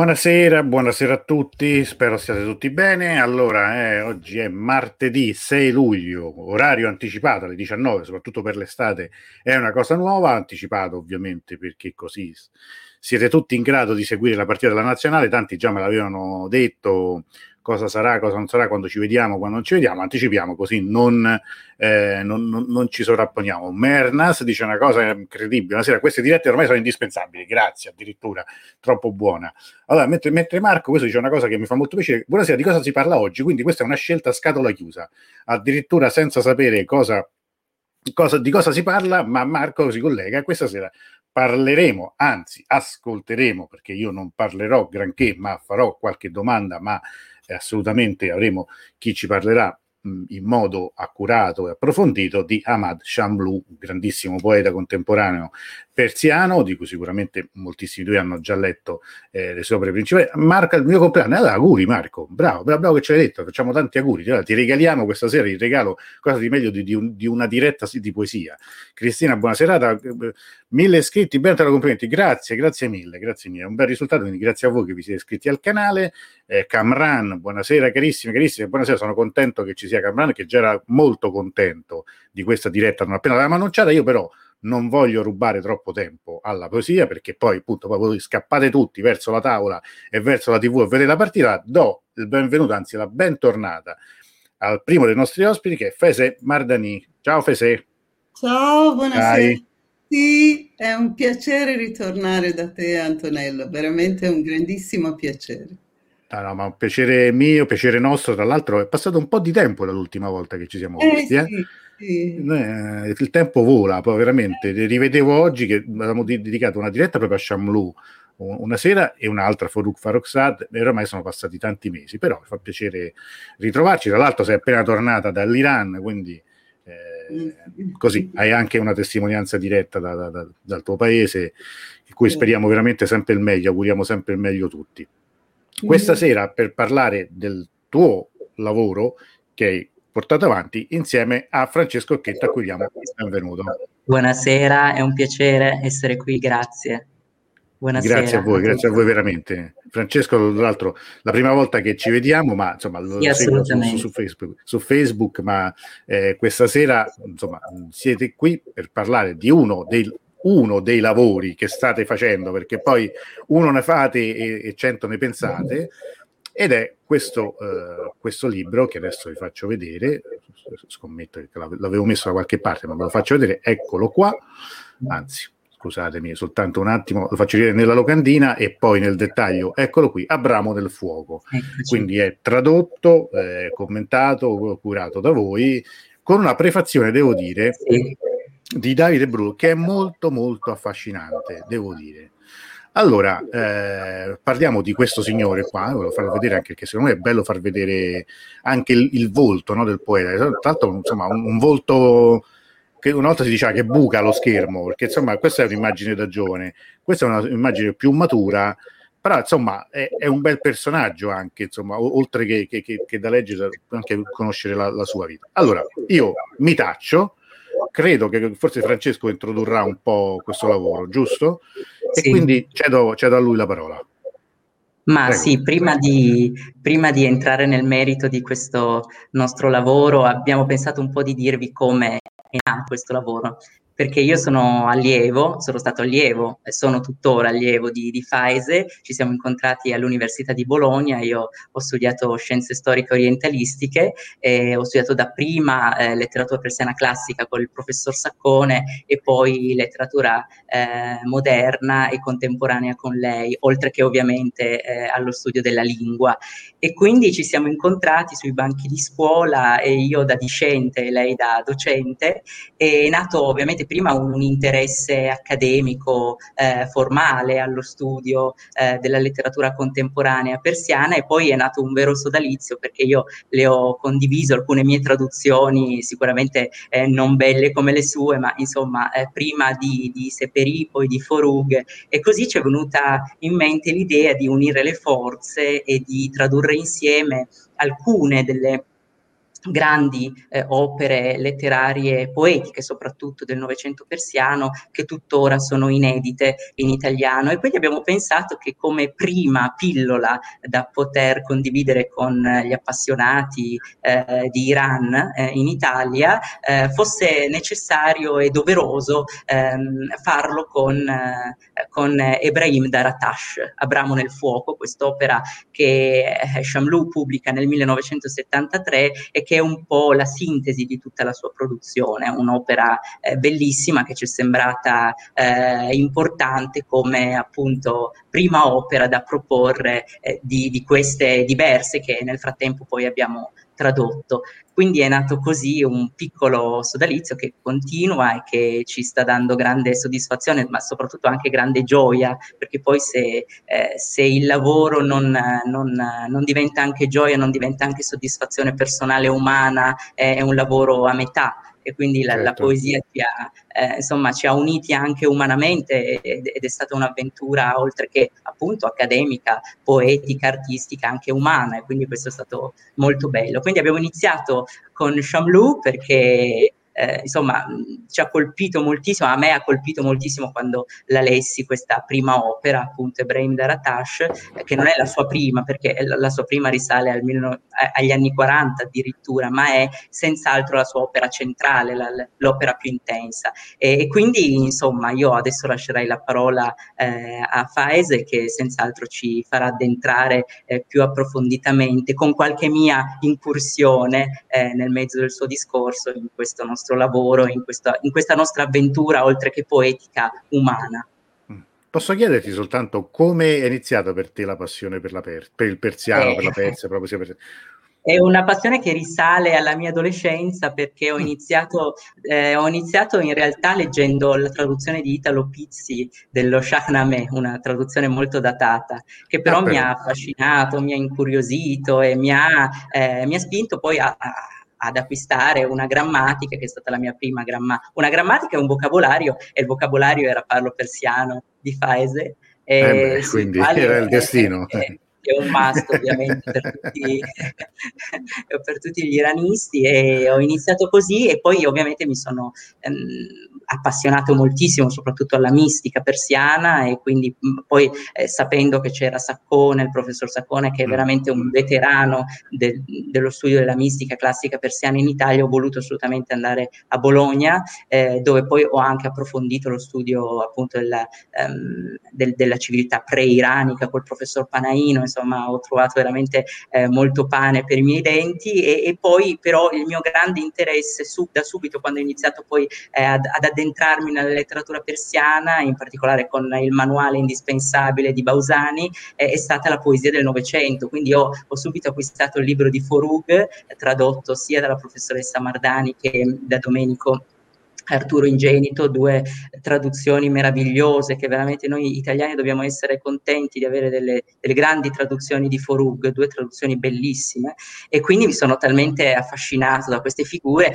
Buonasera, buonasera a tutti, spero siate tutti bene. Allora, eh, oggi è martedì 6 luglio, orario anticipato alle 19, soprattutto per l'estate, è una cosa nuova, anticipato ovviamente perché così siete tutti in grado di seguire la partita della nazionale, tanti già me l'avevano detto cosa sarà, cosa non sarà quando ci vediamo, quando non ci vediamo, anticipiamo così non, eh, non, non, non ci sovrapponiamo. Mernas dice una cosa incredibile, una sera queste dirette ormai sono indispensabili, grazie addirittura, troppo buona. Allora, mentre, mentre Marco questo dice una cosa che mi fa molto piacere, buonasera, di cosa si parla oggi? Quindi questa è una scelta a scatola chiusa, addirittura senza sapere cosa Cosa, di cosa si parla, ma Marco si collega. Questa sera parleremo, anzi ascolteremo, perché io non parlerò granché, ma farò qualche domanda, ma assolutamente avremo chi ci parlerà in modo accurato e approfondito di Ahmad Shamblou, grandissimo poeta contemporaneo persiano, di cui sicuramente moltissimi di voi hanno già letto eh, le sue opere principali. Marca il mio compleanno, allora auguri Marco, bravo, bravo, bravo che ce l'hai detto, facciamo tanti auguri, allora, ti regaliamo questa sera il regalo, cosa di meglio di, di, un, di una diretta di poesia. Cristina, buona serata, mille iscritti, ben te lo complimenti, grazie, grazie mille, grazie mille, è un bel risultato, quindi grazie a voi che vi siete iscritti al canale. Eh, Camran, buonasera carissimi, carissimi, buonasera, sono contento che ci sia Camran, che già era molto contento di questa diretta non appena l'avevamo annunciata, io però non voglio rubare troppo tempo alla poesia perché poi appunto poi voi scappate tutti verso la tavola e verso la tv e vedete la partita. Do il benvenuto anzi la bentornata al primo dei nostri ospiti che è Fese Mardani. Ciao Fese. Ciao buonasera. Dai. Sì è un piacere ritornare da te Antonello veramente un grandissimo piacere Ah, no, ma un piacere mio, piacere nostro. Tra l'altro, è passato un po' di tempo dall'ultima volta che ci siamo eh, visti. Eh? Sì. Eh, il tempo vola, poi veramente. Rivedevo oggi che avevamo dedicato una diretta proprio a Shamlu una sera e un'altra Farouk Faroksad e ormai sono passati tanti mesi, però fa piacere ritrovarci. Tra l'altro sei appena tornata dall'Iran, quindi eh, così hai anche una testimonianza diretta da, da, da, dal tuo paese, in cui speriamo veramente sempre il meglio, auguriamo sempre il meglio tutti. Questa sera per parlare del tuo lavoro che hai portato avanti insieme a Francesco Occhetta, a cui diamo il benvenuto. Buonasera, è un piacere essere qui, grazie. Buonasera. Grazie a voi, grazie a voi veramente. Francesco, tra l'altro, la prima volta che ci vediamo, ma insomma, lo sì, seguo su, su, Facebook, su Facebook, ma eh, questa sera insomma, siete qui per parlare di uno dei, uno dei lavori che state facendo, perché poi uno ne fate e, e cento ne pensate, ed è questo, uh, questo, libro che adesso vi faccio vedere, scommetto che l'avevo messo da qualche parte, ma ve lo faccio vedere, eccolo qua, anzi scusatemi soltanto un attimo, lo faccio vedere nella locandina e poi nel dettaglio, eccolo qui, Abramo del Fuoco, Eccoci. quindi è tradotto, eh, commentato, curato da voi, con una prefazione, devo dire, di Davide Bru, che è molto molto affascinante, devo dire. Allora, eh, parliamo di questo signore qua, volevo farlo vedere anche perché secondo me è bello far vedere anche il, il volto no, del poeta. Tra l'altro, insomma, un, un, volto che una volta si diceva che buca lo schermo, perché insomma questa è un'immagine da giovane, questa è un'immagine più matura, però insomma è, è un bel personaggio anche, insomma, oltre che, che, che, che da leggere, anche conoscere la, la sua vita. Allora, io mi taccio credo che forse Francesco introdurrà un po' questo lavoro, giusto? E sì. quindi cedo, cedo, a lui la parola. Ma Prego. sì, prima di, prima di, entrare nel merito di questo nostro lavoro, abbiamo pensato un po' di dirvi come questo lavoro perché io sono allievo, sono stato allievo e sono tuttora allievo di, di Faise, ci siamo incontrati all'Università di Bologna, io ho studiato scienze storiche orientalistiche, e ho studiato dapprima eh, letteratura persiana classica con il professor Saccone e poi letteratura eh, moderna e contemporanea con lei, oltre che ovviamente eh, allo studio della lingua. E quindi ci siamo incontrati sui banchi di scuola e io da discente e lei da docente, è nato ovviamente prima un, interesse accademico eh, formale allo studio eh, della letteratura contemporanea persiana e poi è nato un vero sodalizio perché io le ho condiviso alcune mie traduzioni, sicuramente eh, non belle come le sue, ma insomma eh, prima di, di Seperi, poi di Forug. E così ci è venuta in mente l'idea di unire le forze e di tradurre insieme alcune delle grandi eh, opere letterarie poetiche, soprattutto del Novecento persiano, che tuttora sono inedite in italiano. E quindi abbiamo pensato che come prima pillola da poter condividere con gli appassionati eh, di Iran eh, in Italia eh, fosse necessario e doveroso ehm, farlo con, eh, con Ebrahim Daratash, Abramo nel fuoco, quest'opera che eh, Shamlou pubblica nel 1973 e che è un po' la sintesi di tutta la sua produzione, un'opera eh, bellissima che ci è sembrata eh, importante come appunto prima opera da proporre eh, di, di queste diverse che nel frattempo poi abbiamo tradotto. Quindi è nato così un piccolo sodalizio che continua e che ci sta dando grande soddisfazione, ma soprattutto anche grande gioia, perché poi se, eh, se il lavoro non, non, non, diventa anche gioia, non diventa anche soddisfazione personale umana, è un lavoro a metà e quindi la, certo. la poesia ci ha, eh, insomma, ci ha uniti anche umanamente ed, ed, è stata un'avventura oltre che appunto accademica, poetica, artistica, anche umana e quindi questo è stato molto bello. Quindi abbiamo iniziato con Shamlu perché eh, insomma ci ha colpito moltissimo, a me ha colpito moltissimo quando la lessi questa prima opera, appunto Ebrahim Daratash, eh, che non è la sua prima, perché la, sua prima risale al, agli anni 40 addirittura, ma è senz'altro la sua opera centrale, la, l'opera più intensa. E, e, quindi insomma io adesso lascerai la parola eh, a Faese che senz'altro ci farà addentrare eh, più approfonditamente con qualche mia incursione eh, nel mezzo del suo discorso in questo nostro nostro lavoro, in questa, in questa nostra avventura, oltre che poetica, umana. Mm. Posso chiederti soltanto come è iniziata per te la passione per, la per, per il persiano, eh, per la Persia, proprio sia per... È una passione che risale alla mia adolescenza perché ho mm. iniziato, eh, ho iniziato in realtà leggendo la traduzione di Italo Pizzi dello Shahnameh, una traduzione molto datata, che però ah, mi ha affascinato, mi ha incuriosito e mi ha, eh, mi ha spinto poi a, a ad acquistare una grammatica, che è stata la mia prima grammatica. Una grammatica e un vocabolario, e il vocabolario era parlo persiano di Faese. Eh beh, quindi era il destino. È, è, è un must ovviamente per tutti, per tutti, gli iranisti e ho iniziato così e poi ovviamente mi sono ehm, appassionato moltissimo soprattutto alla mistica persiana e quindi mh, poi eh, sapendo che c'era Saccone, il professor Saccone che è mm. veramente un veterano de- dello studio della mistica classica persiana in Italia, ho voluto assolutamente andare a Bologna eh, dove poi ho anche approfondito lo studio appunto della, um, del, della civiltà pre-iranica col professor Panaino, insomma ho trovato veramente eh, molto pane per i miei denti e, e, poi però il mio grande interesse su, da subito quando ho iniziato poi eh, ad, ad addentrarmi nella letteratura persiana, in particolare con il manuale indispensabile di Bausani, eh, è stata la poesia del Novecento. Quindi ho, ho, subito acquistato il libro di Forug, tradotto sia dalla professoressa Mardani che da Domenico Arturo Ingenito, due traduzioni meravigliose che veramente noi italiani dobbiamo essere contenti di avere delle, delle, grandi traduzioni di Forug, due traduzioni bellissime e quindi mi sono talmente affascinato da queste figure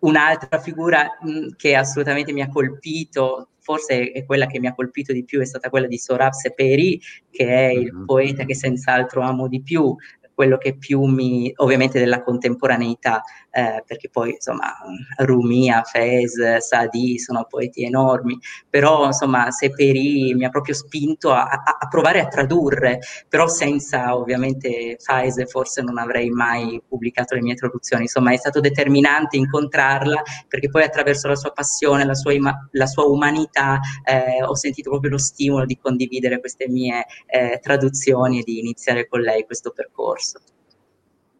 Un'altra figura mh, che assolutamente mi ha colpito, forse è quella che mi ha colpito di più, è stata quella di Sorab Seperi, che è il mm-hmm. poeta che senz'altro amo di più, quello che più mi, ovviamente della contemporaneità, eh, perché poi insomma Rumi, Fez, Sadi sono poeti enormi, però insomma Seperi mi ha proprio spinto a, a, a, provare a tradurre, però senza ovviamente Fez forse non avrei mai pubblicato le mie traduzioni, insomma è stato determinante incontrarla perché poi attraverso la sua passione, la sua, ima- la sua umanità eh, ho sentito proprio lo stimolo di condividere queste mie eh, traduzioni e di iniziare con lei questo percorso.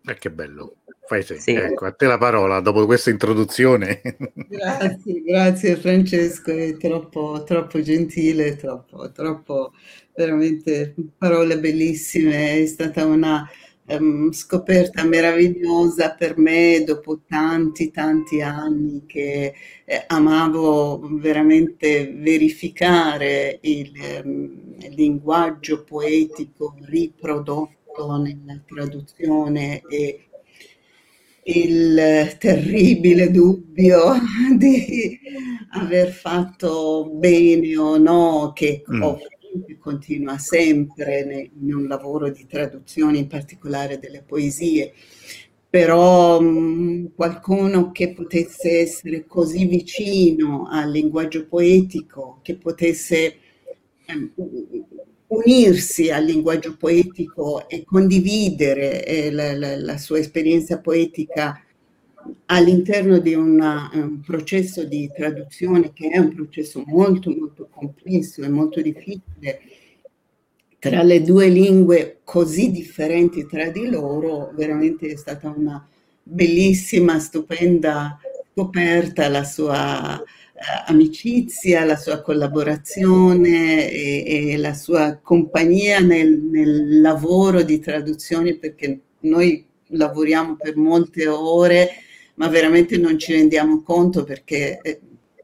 Eh, che bello. Fai sì. sì. Ecco, a te la parola dopo questa introduzione. Grazie, grazie Francesco, è troppo, troppo gentile, troppo, troppo, veramente parole bellissime. È stata una um, scoperta meravigliosa per me dopo tanti, tanti anni che eh, amavo veramente verificare il um, linguaggio poetico riprodotto nella traduzione e il terribile dubbio di aver fatto bene o no, che mm. continua sempre in un lavoro di traduzione, in particolare delle poesie. però mh, qualcuno che potesse essere così vicino al linguaggio poetico, che potesse eh, unirsi al linguaggio poetico e condividere eh, la, la, la, sua esperienza poetica all'interno di una, un processo di traduzione che è un processo molto molto complesso e molto difficile tra le due lingue così differenti tra di loro, veramente è stata una bellissima, stupenda scoperta la sua eh, amicizia, la sua collaborazione e, e la sua compagnia nel, nel, lavoro di traduzione perché noi lavoriamo per molte ore ma veramente non ci rendiamo conto perché eh,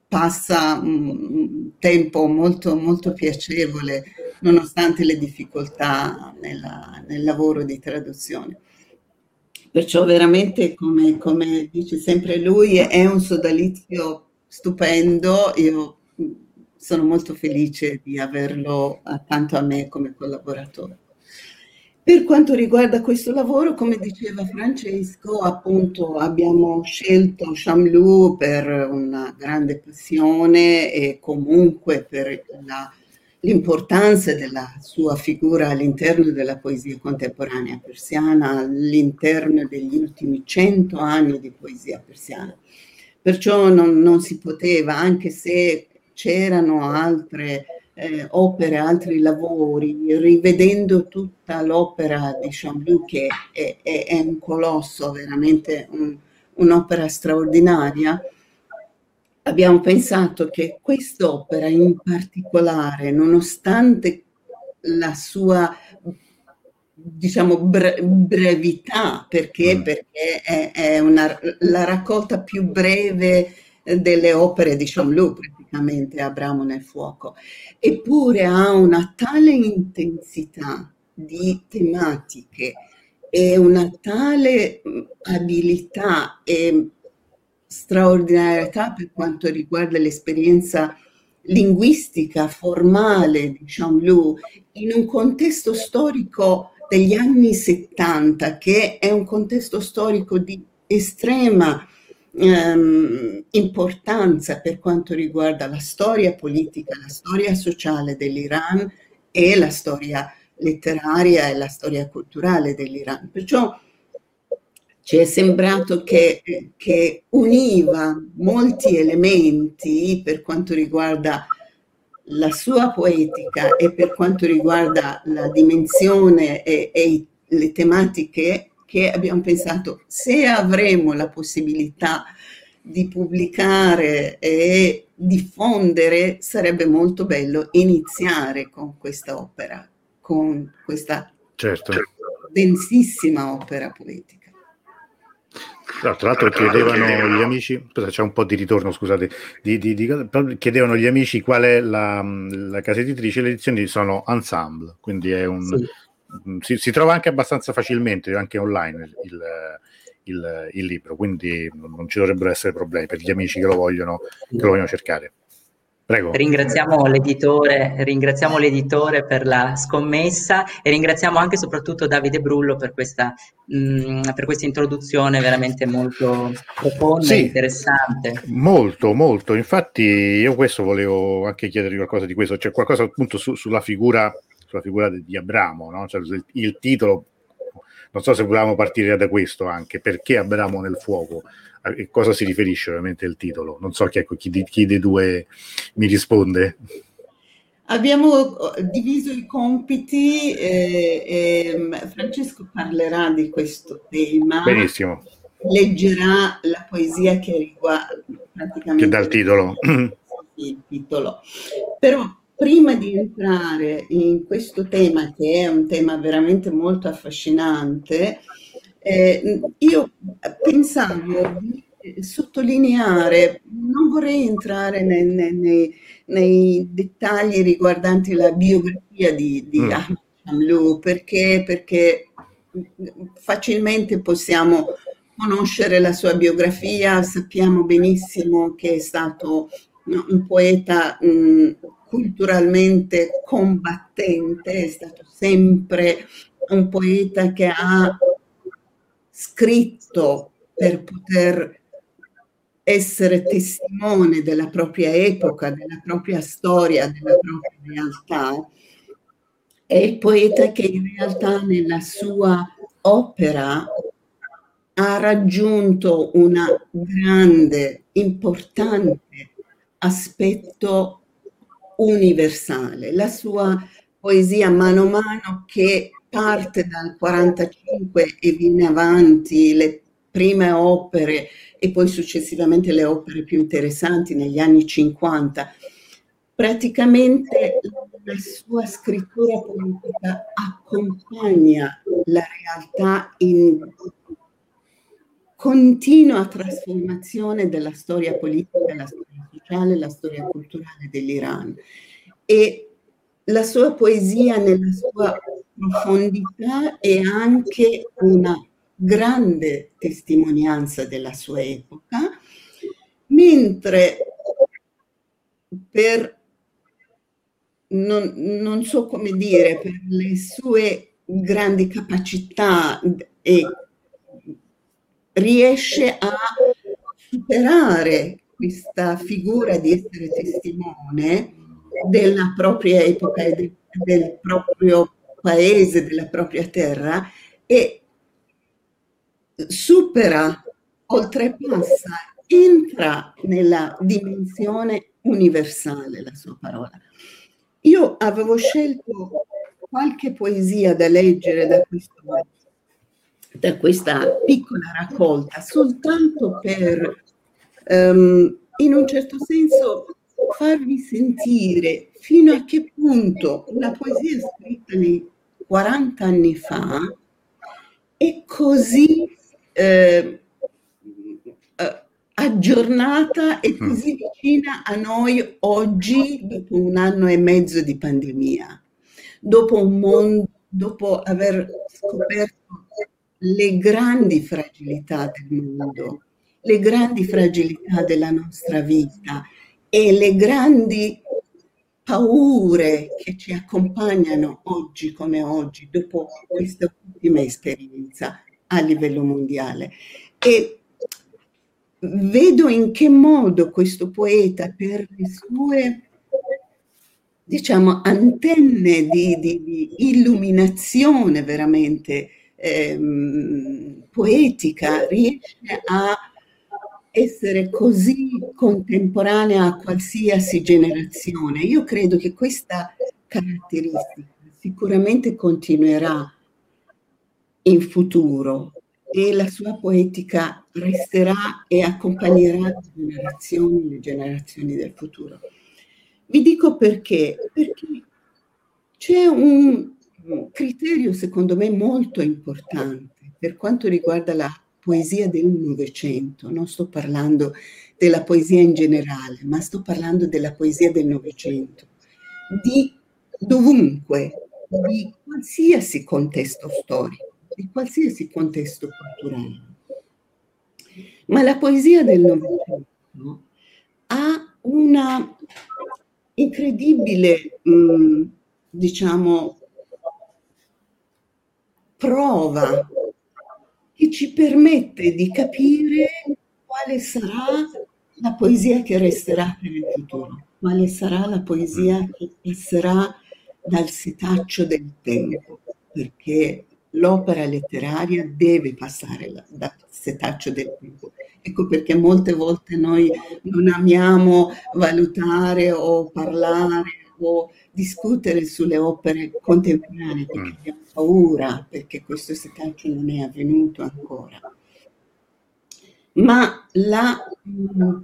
passa un tempo molto, molto piacevole nonostante le difficoltà nella, nel lavoro di traduzione. Perciò veramente, come, come, dice sempre lui, è un sodalizio stupendo. Io sono molto felice di averlo accanto a me come collaboratore. Per quanto riguarda questo lavoro, come diceva Francesco, appunto abbiamo scelto Chamlou per una grande passione e comunque per la l'importanza della sua figura all'interno della poesia contemporanea persiana, all'interno degli ultimi cento anni di poesia persiana. Perciò non, non si poteva, anche se c'erano altre eh, opere, altri lavori, rivedendo tutta l'opera di Chamblou, che è, è, è un colosso, veramente un, un'opera straordinaria, abbiamo pensato che quest'opera in particolare, nonostante la sua diciamo bre- brevità, perché, mm. perché è, è una, la raccolta più breve delle opere di Chamlou, praticamente Abramo nel fuoco, eppure ha una tale intensità di tematiche e una tale abilità e straordinarietà per quanto riguarda l'esperienza linguistica formale di Chamlou in un contesto storico degli anni 70 che è un contesto storico di estrema ehm, importanza per quanto riguarda la storia politica, la storia sociale dell'Iran e la storia letteraria e la storia culturale dell'Iran. Perciò ci è sembrato che, che, univa molti elementi per quanto riguarda la sua poetica e per quanto riguarda la dimensione e, e le tematiche che abbiamo pensato se avremo la possibilità di pubblicare e diffondere sarebbe molto bello iniziare con questa opera, con questa certo. densissima opera poetica. Tra l'altro chiedevano gli amici, c'è un po' di ritorno, scusate, di, di, di, chiedevano gli amici qual è la, la, casa editrice, le edizioni sono Ensemble, quindi è un, sì. si, si, trova anche abbastanza facilmente, anche online, il, il, il, libro, quindi non ci dovrebbero essere problemi per gli amici che lo vogliono, che lo vogliono cercare. Prego. Ringraziamo l'editore, ringraziamo l'editore per la scommessa e ringraziamo anche e soprattutto Davide Brullo per questa, mh, mm, per questa introduzione veramente molto profonda sì, e interessante. Molto, molto. Infatti io questo volevo anche chiedervi qualcosa di questo, cioè qualcosa appunto su, sulla figura, sulla figura di Abramo, no? cioè, il, il titolo non so se volevamo partire da questo anche, perché Abramo nel fuoco? A cosa si riferisce ovviamente il titolo? Non so chi, ecco, chi, chi dei due mi risponde. Abbiamo diviso i compiti, eh, eh, Francesco parlerà di questo tema. Benissimo. Leggerà la poesia che riguarda praticamente... Che dà il titolo. Il titolo. Però prima di entrare in questo tema, che è un tema veramente molto affascinante, eh, io pensavo di sottolineare, non vorrei entrare nei, nei, nei dettagli riguardanti la biografia di, di mm. Ahmed perché, perché facilmente possiamo conoscere la sua biografia, sappiamo benissimo che è stato un poeta mh, culturalmente combattente, è stato sempre un poeta che ha scritto per poter essere testimone della propria epoca, della propria storia, della propria realtà, è il poeta che in realtà nella sua opera ha raggiunto un grande, importante aspetto universale. La sua poesia mano a mano che parte dal 45 e viene avanti, le prime opere e poi successivamente le opere più interessanti negli anni 50. Praticamente la sua scrittura politica accompagna la realtà in continua trasformazione della storia politica, la storia sociale, la storia culturale dell'Iran. E la sua poesia nella sua profondità è anche una grande testimonianza della sua epoca, mentre per, non, non so come dire, per le sue grandi capacità e riesce a superare questa figura di essere testimone della propria epoca e del, del proprio paese, della propria terra e supera, oltrepassa, entra nella dimensione universale la sua parola. Io avevo scelto qualche poesia da leggere da, questo, da questa piccola raccolta soltanto per, um, in un certo senso, farvi sentire fino a che punto una poesia scritta nei 40 anni fa è così eh, eh, aggiornata e mm. così vicina a noi oggi dopo un anno e mezzo di pandemia, dopo un mondo, dopo aver scoperto le grandi fragilità del mondo, le grandi fragilità della nostra vita e le grandi paure che ci accompagnano oggi come oggi, dopo questa ultima esperienza a livello mondiale. E vedo in che modo questo poeta, per le sue diciamo, antenne di, di, di illuminazione veramente ehm, poetica, riesce a essere così contemporanea a qualsiasi generazione. Io credo che questa caratteristica sicuramente continuerà in futuro e la sua poetica resterà e accompagnerà le generazioni, le generazioni del futuro. Vi dico perché, perché c'è un criterio secondo me molto importante per quanto riguarda la poesia del Novecento, non sto parlando della poesia in generale, ma sto parlando della poesia del Novecento, di dovunque, di qualsiasi contesto storico di qualsiasi contesto culturale. Ma la poesia del Novecento ha una incredibile, mm, diciamo, prova che ci permette di capire quale sarà la poesia che resterà per il futuro, quale sarà la poesia che passerà dal setaccio del tempo, perché l'opera letteraria deve passare dal setaccio del tempo. Ecco perché molte volte noi non amiamo valutare o parlare o discutere sulle opere contemporanee perché mm. abbiamo paura, perché questo setaccio non è avvenuto ancora. Ma la, mm,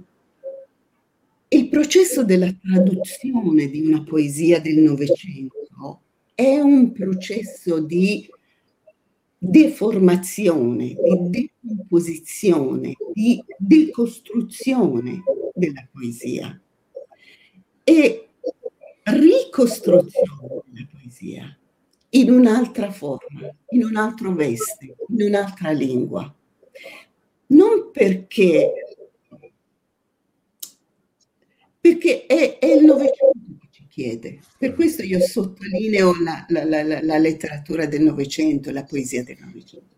il processo della traduzione di una poesia del Novecento è un processo di deformazione, di decomposizione, di decostruzione della poesia e ricostruzione della poesia in un'altra forma, in un altro veste, in un'altra lingua. Non perché, perché è, è il Novecento chiede. Per questo io sottolineo la, la, la, la letteratura del Novecento, la poesia del Novecento,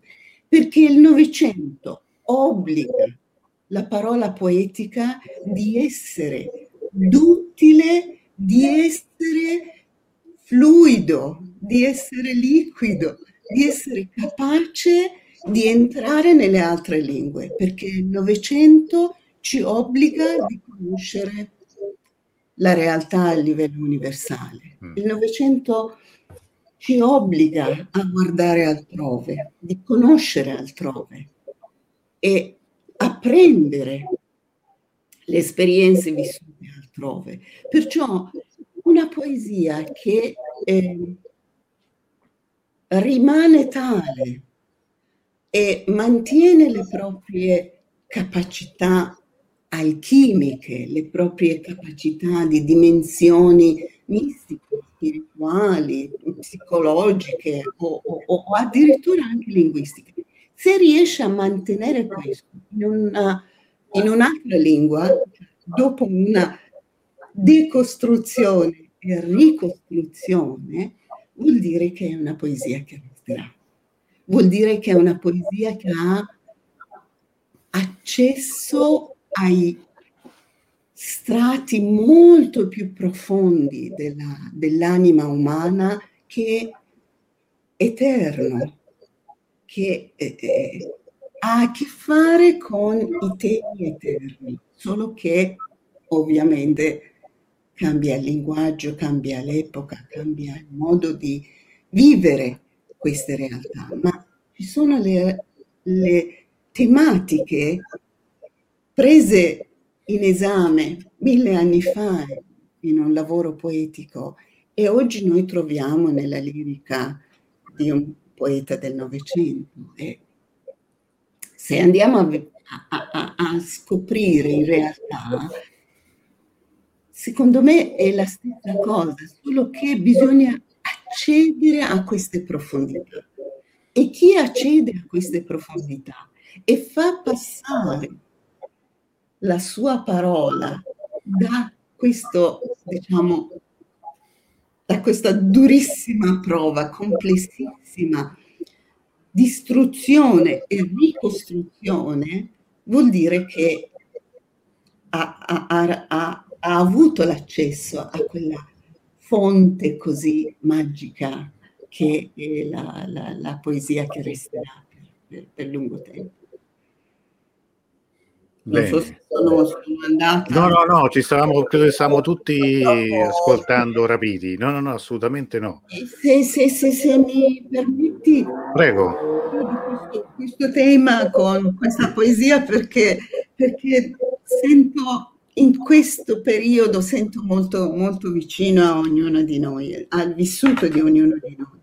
perché il Novecento obbliga la parola poetica di essere duttile, di essere fluido, di essere liquido, di essere capace di entrare nelle altre lingue, perché il Novecento ci obbliga di conoscere la realtà a livello universale. Mm. Il Novecento ci obbliga a guardare altrove, di conoscere altrove e apprendere le esperienze vissute altrove. Perciò una poesia che eh, rimane tale e mantiene le proprie capacità alchimiche, le proprie capacità di dimensioni mistiche, spirituali, psicologiche o, o, o addirittura anche linguistiche. Se riesce a mantenere questo in, una, in un'altra lingua, dopo una decostruzione e ricostruzione, vuol dire che è una poesia che resterà. Vuol dire che è una poesia che ha accesso ai strati molto più profondi della, dell'anima umana che eterno, che eh, eh, ha a che fare con i temi eterni, solo che ovviamente cambia il linguaggio, cambia l'epoca, cambia il modo di vivere queste realtà, ma ci sono le, le tematiche prese in esame mille anni fa in un lavoro poetico e oggi noi troviamo nella lirica di un poeta del Novecento. Se andiamo a, a, a, a scoprire in realtà, secondo me è la stessa cosa, solo che bisogna accedere a queste profondità. E chi accede a queste profondità e fa passare la sua parola da questo, diciamo, da questa durissima prova, complessissima, distruzione e ricostruzione, vuol dire che ha, ha, ha, ha avuto l'accesso a quella fonte così magica che è la, la, la poesia che resterà per, per, lungo tempo. Non so se sono, sono andata. No, no, no, ci stavamo, stavamo tutti ascoltando rapidi. No, no, no, assolutamente no. Se, se, se, se mi permetti, prego. Questo, questo, tema con questa poesia perché, perché sento in questo periodo sento molto, molto vicino a ognuno di noi, al vissuto di ognuno di noi.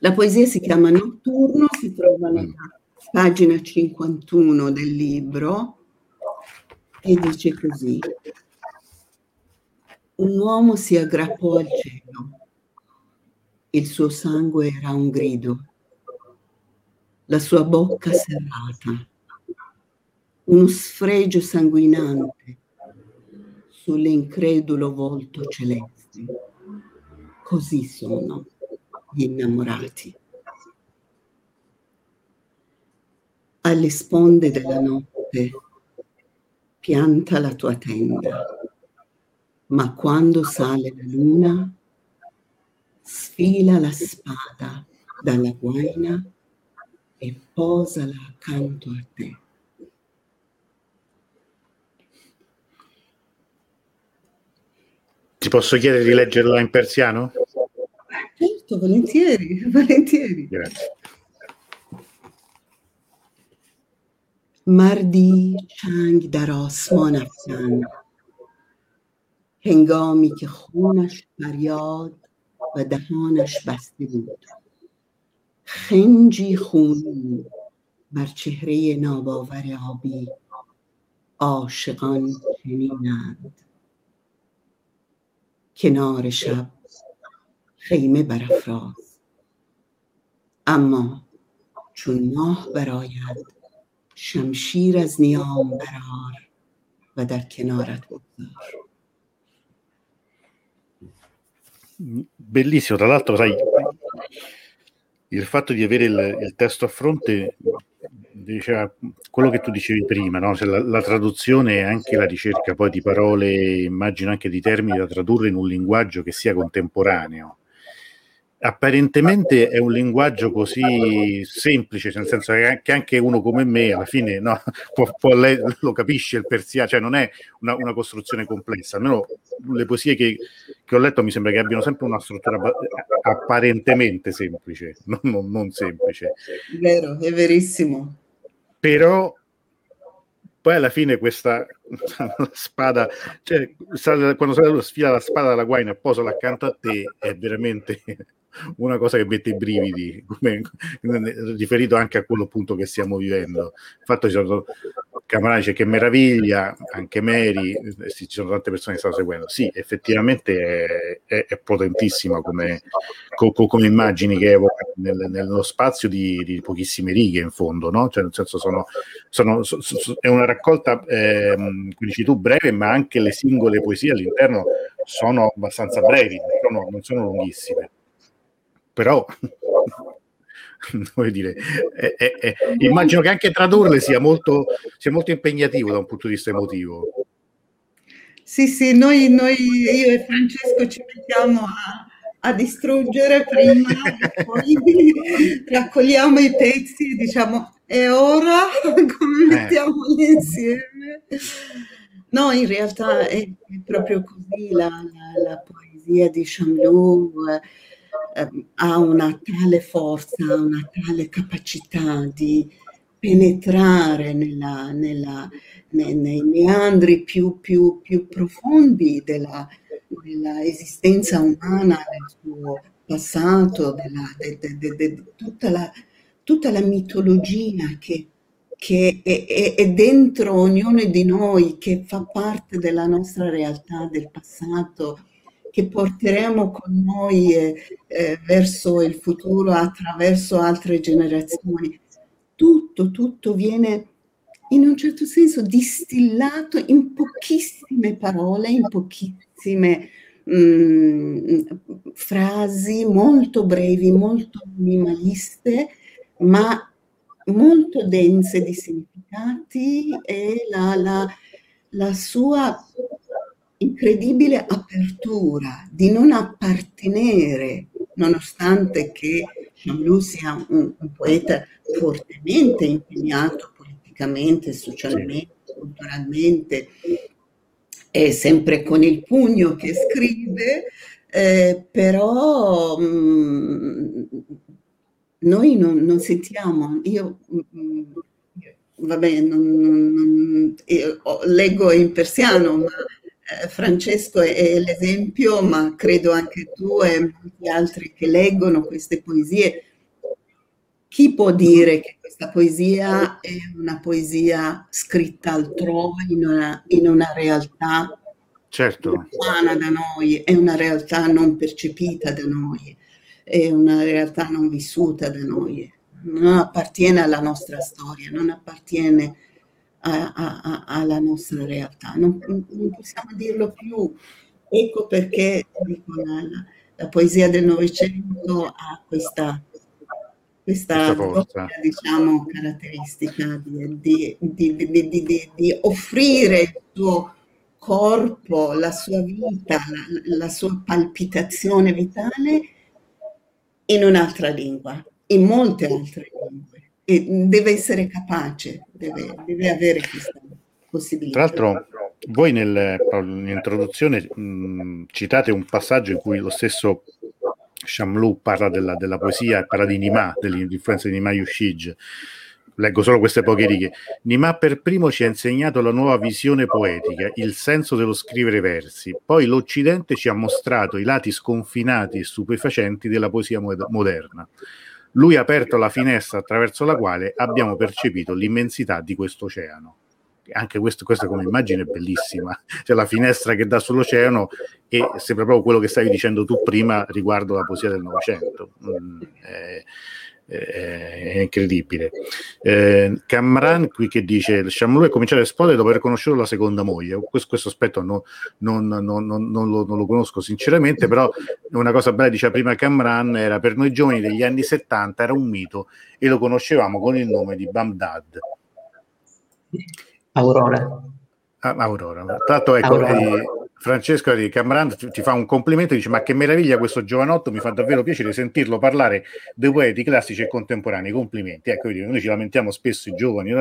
La poesia si chiama Notturno, si trova nella pagina 51 del libro e dice così. Un uomo si aggrappò al cielo, il suo sangue era un grido, la sua bocca serrata uno sfregio sanguinante sull'incredulo volto celeste. Così sono gli innamorati. Alle sponde della notte pianta la tua tenda, ma quando sale la luna sfila la spada dalla guaina e posala accanto a te. Ti posso chiedere di leggerla in persiano? Certo, volentieri, volentieri. Grazie. مردی چنگ در آسمان افکند هنگامی که خونش فریاد و دهانش بسته بود خنجی خونی بر چهره ناباور آبی عاشقان چنینند کنار شب خیمه برافراز. اما چون ماه براید شمشیر از نیام برار و در کنارت بگذار. Bellissimo, tra l'altro, sai, il fatto di avere il, il testo a fronte diceva quello che tu dicevi prima, no? la, la, traduzione e anche la ricerca poi di parole, immagino anche di termini da tradurre in un linguaggio che sia contemporaneo apparentemente è un linguaggio così semplice, nel senso che anche uno come me alla fine no, può, può le, lo capisce il persiano, cioè non è una, una, costruzione complessa, almeno le poesie che, che, ho letto mi sembra che abbiano sempre una struttura apparentemente semplice, non, non, non semplice. Vero, è verissimo. Però poi alla fine questa spada, cioè quando sfila la spada dalla guaina e posa accanto a te, è veramente una cosa che mette i brividi, come, riferito anche a quello appunto che stiamo vivendo. Infatti ci sono Camarani dice che meraviglia, anche Mary, eh, ci sono tante persone che stanno seguendo. Sì, effettivamente è, è, è potentissima come, co, come, immagini che evoca nel, nello spazio di, di, pochissime righe in fondo, no? Cioè nel senso sono, sono so, so, è una raccolta, eh, come dici tu, breve, ma anche le singole poesie all'interno sono abbastanza brevi, non sono, non sono lunghissime però vuol dire, è, è, è, immagino che anche tradurle sia molto, sia molto impegnativo da un punto di vista emotivo. Sì, sì, noi, noi io e Francesco ci mettiamo a, a distruggere prima, poi raccogliamo i pezzi e diciamo e ora come mettiamoli eh. insieme? No, in realtà è proprio così la, la, la poesia di Chamlou. Eh, Ehm, ha una tale forza, una tale capacità di penetrare nella, nella, nei, nei, meandri più, più, più profondi della, della, esistenza umana, del suo passato, della, de, de, de, tutta, la, tutta, la, mitologia che, che è, è, è, dentro ognuno di noi, che fa parte della nostra realtà, del passato, che porteremo con noi eh, eh, verso il futuro attraverso altre generazioni. Tutto, tutto viene in un certo senso distillato in pochissime parole, in pochissime mh, mm, frasi molto brevi, molto minimaliste, ma molto dense di significati e la, la, la sua incredibile apertura di non appartenere, nonostante che Chamlou sia un, un, poeta fortemente impegnato politicamente, socialmente, culturalmente, è sempre con il pugno che scrive, eh, però mh, mm, noi non, non, sentiamo, io mh, mm, vabbè, non, non, leggo in persiano, ma eh, Francesco è l'esempio, ma credo anche tu e molti altri che leggono queste poesie. Chi può dire che questa poesia è una poesia scritta altrove, in una, in una realtà certo. lontana da noi, è una realtà non percepita da noi, è una realtà non vissuta da noi, non appartiene alla nostra storia, non appartiene a a, a, alla nostra realtà, non, non, possiamo dirlo più. Ecco perché dico, la, la, poesia del Novecento ha questa, questa, questa diciamo, caratteristica di, di, di, di, offrire il suo corpo, la sua vita, la, la sua palpitazione vitale in un'altra lingua, in molte altre lingue e deve essere capace, deve, deve avere questa possibilità. Tra l'altro, voi nel, nell'introduzione mh, citate un passaggio in cui lo stesso Shamlu parla della, della poesia e parla di Nima, dell'influenza di Nima Yushij. Leggo solo queste poche righe. Nima per primo ci ha insegnato la nuova visione poetica, il senso dello scrivere versi. Poi l'Occidente ci ha mostrato i lati sconfinati e stupefacenti della poesia moderna lui ha aperto la finestra attraverso la quale abbiamo percepito l'immensità di questo oceano. Anche questo, questa come immagine è bellissima, cioè la finestra che dà sull'oceano e sembra proprio quello che stavi dicendo tu prima riguardo la poesia del Novecento. Mm, eh, è incredibile. Eh, Camran qui che dice Shamlu è cominciato a esplodere dopo aver conosciuto la seconda moglie. Questo, questo aspetto no, non, non, non, non, lo, non lo conosco sinceramente, però una cosa bella diceva prima Camran era per noi giovani degli anni 70 era un mito e lo conoscevamo con il nome di Bamdad. Aurora. Ah, Aurora. Tra l'altro, ecco, Aurora. Eh, Francesco di Camran ti fa un complimento, dice ma che meraviglia questo giovanotto, mi fa davvero piacere sentirlo parlare dei poeti classici e contemporanei, complimenti. Ecco, noi ci lamentiamo spesso i giovani,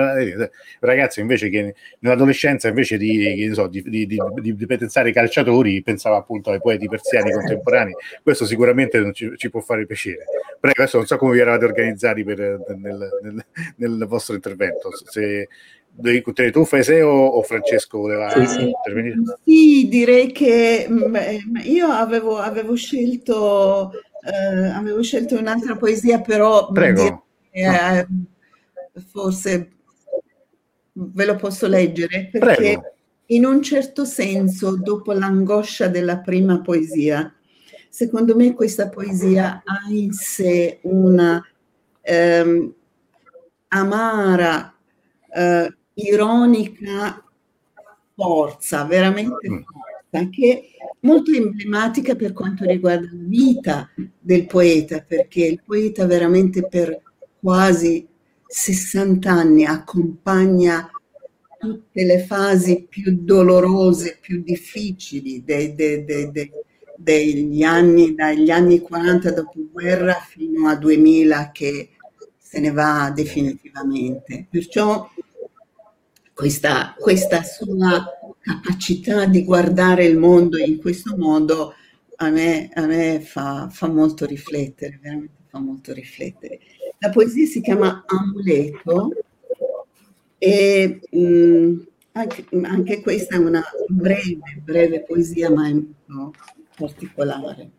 ragazzi invece che nell'adolescenza invece di, so, di, di, di, pensare ai calciatori pensava appunto ai poeti persiani contemporanei, questo sicuramente ci, ci può fare piacere. Prego, adesso non so come vi eravate organizzati per, nel, nel, nel vostro intervento, se Devi continuare tu, Fese, o, o Francesco voleva sì, sì. intervenire? Sì, direi che mh, mm, io avevo, avevo, scelto, eh, avevo scelto un'altra poesia, però Prego. Direi, eh, forse ve lo posso leggere perché Prego. in un certo senso, dopo l'angoscia della prima poesia, secondo me questa poesia ha in sé una ehm, amara eh, ironica forza, veramente mm. forza, che è molto emblematica per quanto riguarda la vita del poeta, perché il poeta veramente per quasi 60 anni accompagna tutte le fasi più dolorose, più difficili dei, dei, dei, degli anni, dagli anni 40 dopoguerra fino a 2000 che se ne va definitivamente. Perciò questa, questa sua capacità di guardare il mondo in questo modo a me, a me fa, fa, molto riflettere, veramente fa molto riflettere. La poesia si chiama Amuleto e mh, mm, anche, anche, questa è una breve, breve poesia, ma è molto particolare.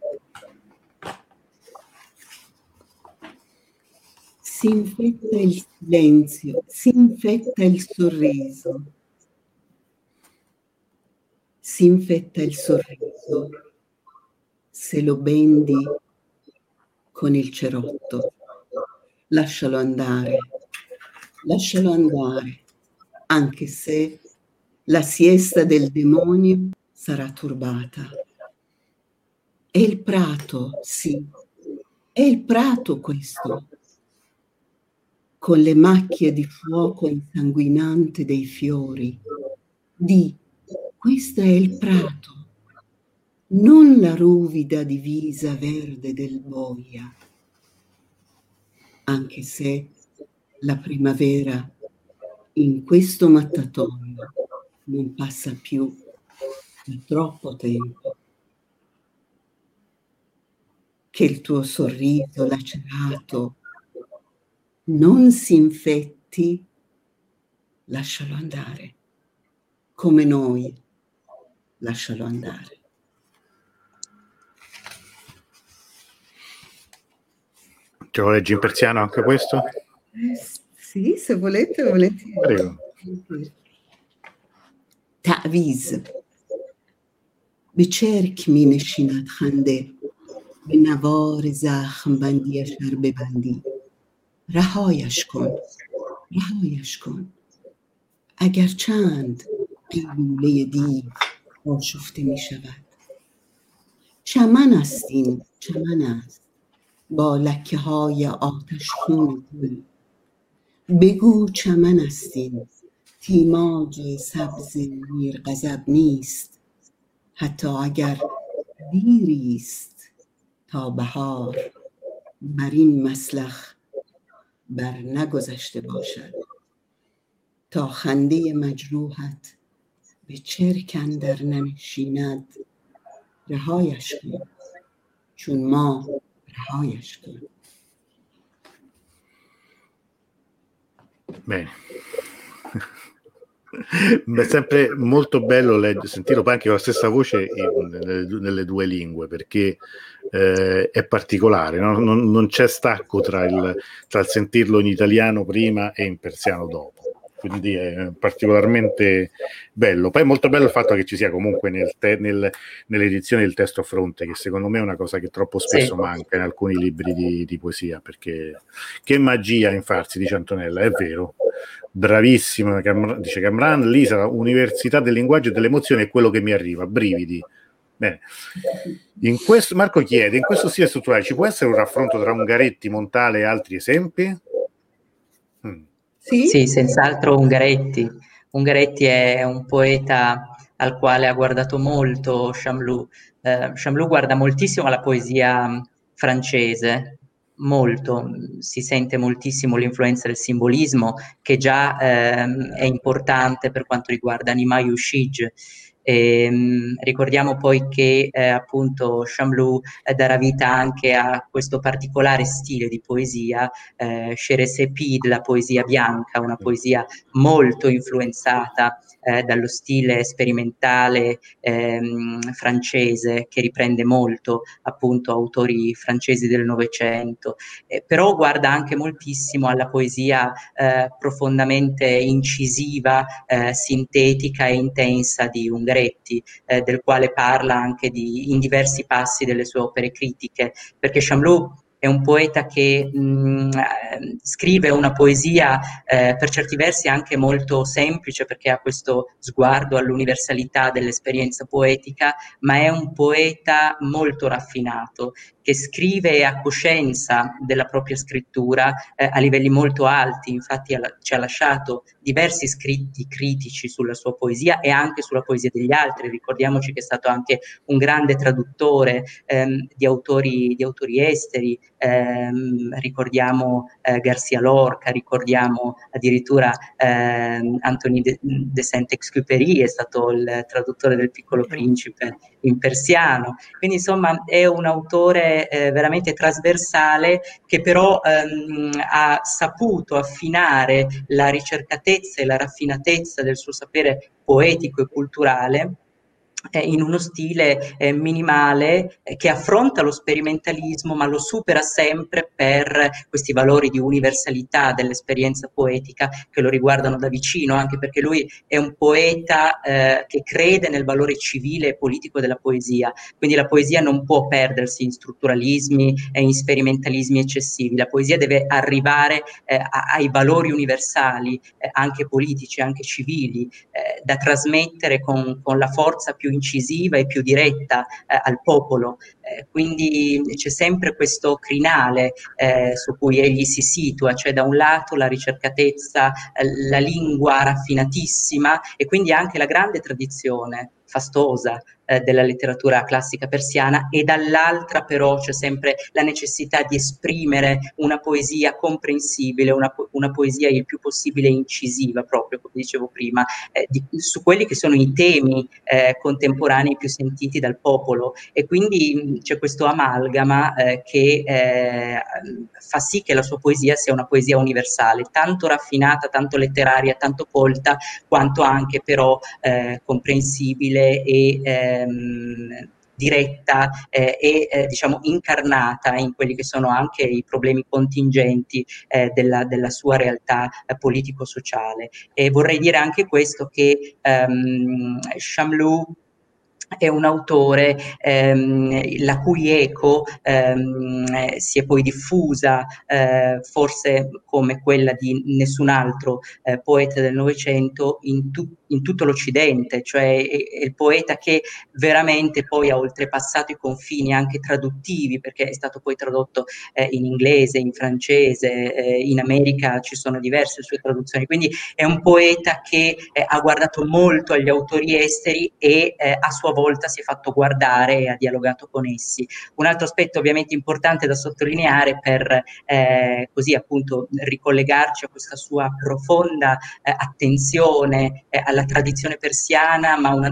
Si infetta il silenzio, si infetta il sorriso, si infetta il sorriso se lo bendi con il cerotto. Lascialo andare, lascialo andare, anche se la siesta del demonio sarà turbata. È il prato, sì, è il prato questo con le macchie di fuoco insanguinante dei fiori. Di, questo è il prato, non la ruvida divisa verde del boia, anche se la primavera in questo mattatoio non passa più da troppo tempo. Che il tuo sorriso lacerato non si infetti, lascialo andare, come noi, lascialo andare. Ce lo leggi in persiano anche questo? Eh, sì, se volete, volentieri. Prego. تعویز به چرک می نشیند خنده به نوار زخم بندیش ببندی رهایش کن رهایش کن. اگر چند قیلوله دیو آشفته می شود. چمن است این چمن است. با لکه های آتش خون بگو چمن است این. تیماج سبز میر غضب نیست. حتی اگر دیری است تا بهار بر این مسلخ بر نگذشته باشد. تا خنده مجروحت به چرکن در ننشیند. رهایش کن. چون ما رهایش کن. È sempre molto bello leggere, sentirlo anche con la stessa voce in, nelle, nelle, due lingue perché eh, è particolare, no? non, non, c'è stacco tra il, tra il, sentirlo in italiano prima e in persiano dopo. Quindi è particolarmente bello. Poi è molto bello il fatto che ci sia comunque nel te- nel, nell'edizione del testo a fronte, che secondo me è una cosa che troppo spesso sì. manca in alcuni libri di, di, poesia, perché che magia in farsi, dice Antonella, è vero. Bravissimo, Cam- dice Camran, Lisa, Università del linguaggio e dell'emozione è quello che mi arriva, brividi. Bene. In questo, Marco chiede, in questo stile strutturale ci può essere un raffronto tra Ungaretti, Montale e altri esempi? Mm. Sì? sì, senz'altro Ungaretti. Ungaretti è un poeta al quale ha guardato molto Chamlou. Eh, Chamlou guarda moltissimo la poesia francese, molto, si sente moltissimo l'influenza del simbolismo che già eh, è importante per quanto riguarda Nima Yushij e, ehm, ricordiamo poi che eh, appunto Chamlou eh, darà vita anche a questo particolare stile di poesia, eh, Cheresepid, la poesia bianca, una poesia molto influenzata eh, dallo stile sperimentale ehm, francese che riprende molto appunto autori francesi del Novecento, eh, però guarda anche moltissimo alla poesia eh, profondamente incisiva, eh, sintetica e intensa di Ungaretti, eh, del quale parla anche di, in diversi passi delle sue opere critiche, perché Chamlou è un poeta che mh, mm, eh, scrive una poesia eh, per certi versi anche molto semplice perché ha questo sguardo all'universalità dell'esperienza poetica, ma è un poeta molto raffinato che scrive a coscienza della propria scrittura eh, a livelli molto alti, infatti ha, ci ha lasciato diversi scritti critici sulla sua poesia e anche sulla poesia degli altri, ricordiamoci che è stato anche un grande traduttore ehm, di, autori, di, autori, esteri, ehm, ricordiamo eh, Garcia Lorca, ricordiamo addirittura ehm, Anthony de, de Saint-Exupéry, è stato il traduttore del Piccolo Principe in persiano, quindi insomma è un autore eh, veramente trasversale che però ehm, ha saputo affinare la ricercatezza e la raffinatezza del suo sapere poetico e culturale in uno stile eh, minimale eh, che affronta lo sperimentalismo ma lo supera sempre per questi valori di universalità dell'esperienza poetica che lo riguardano da vicino, anche perché lui è un poeta eh, che crede nel valore civile e politico della poesia, quindi la poesia non può perdersi in strutturalismi e in sperimentalismi eccessivi, la poesia deve arrivare eh, ai valori universali, eh, anche politici, anche civili, da trasmettere con, con la forza più incisiva e più diretta eh, al popolo. Eh, quindi c'è sempre questo crinale eh, su cui egli si situa, cioè da un lato la ricercatezza, eh, la lingua raffinatissima e quindi anche la grande tradizione fastosa eh, della letteratura classica persiana e dall'altra però c'è sempre la necessità di esprimere una poesia comprensibile, una, una poesia il più possibile incisiva proprio, come dicevo prima, eh, di, su quelli che sono i temi eh, contemporanei più sentiti dal popolo. E quindi c'è questo amalgama eh, che eh, fa sì che la sua poesia sia una poesia universale, tanto raffinata, tanto letteraria, tanto colta, quanto anche però eh, comprensibile e ehm, diretta eh, e eh, diciamo incarnata in quelli che sono anche i problemi contingenti eh, della, della, sua realtà eh, politico-sociale. E vorrei dire anche questo che ehm, Chamlou è un autore ehm, la cui eco ehm, si è poi diffusa eh, forse come quella di nessun altro eh, poeta del Novecento in, tu- in, tutto l'Occidente, cioè è, è, il poeta che veramente poi ha oltrepassato i confini anche traduttivi, perché è stato poi tradotto eh, in inglese, in francese, eh, in America ci sono diverse sue traduzioni, quindi è un poeta che eh, ha guardato molto agli autori esteri e eh, a sua volta si è fatto guardare e ha dialogato con essi. Un altro aspetto ovviamente importante da sottolineare per eh, così appunto ricollegarci a questa sua profonda eh, attenzione eh, alla tradizione persiana, ma una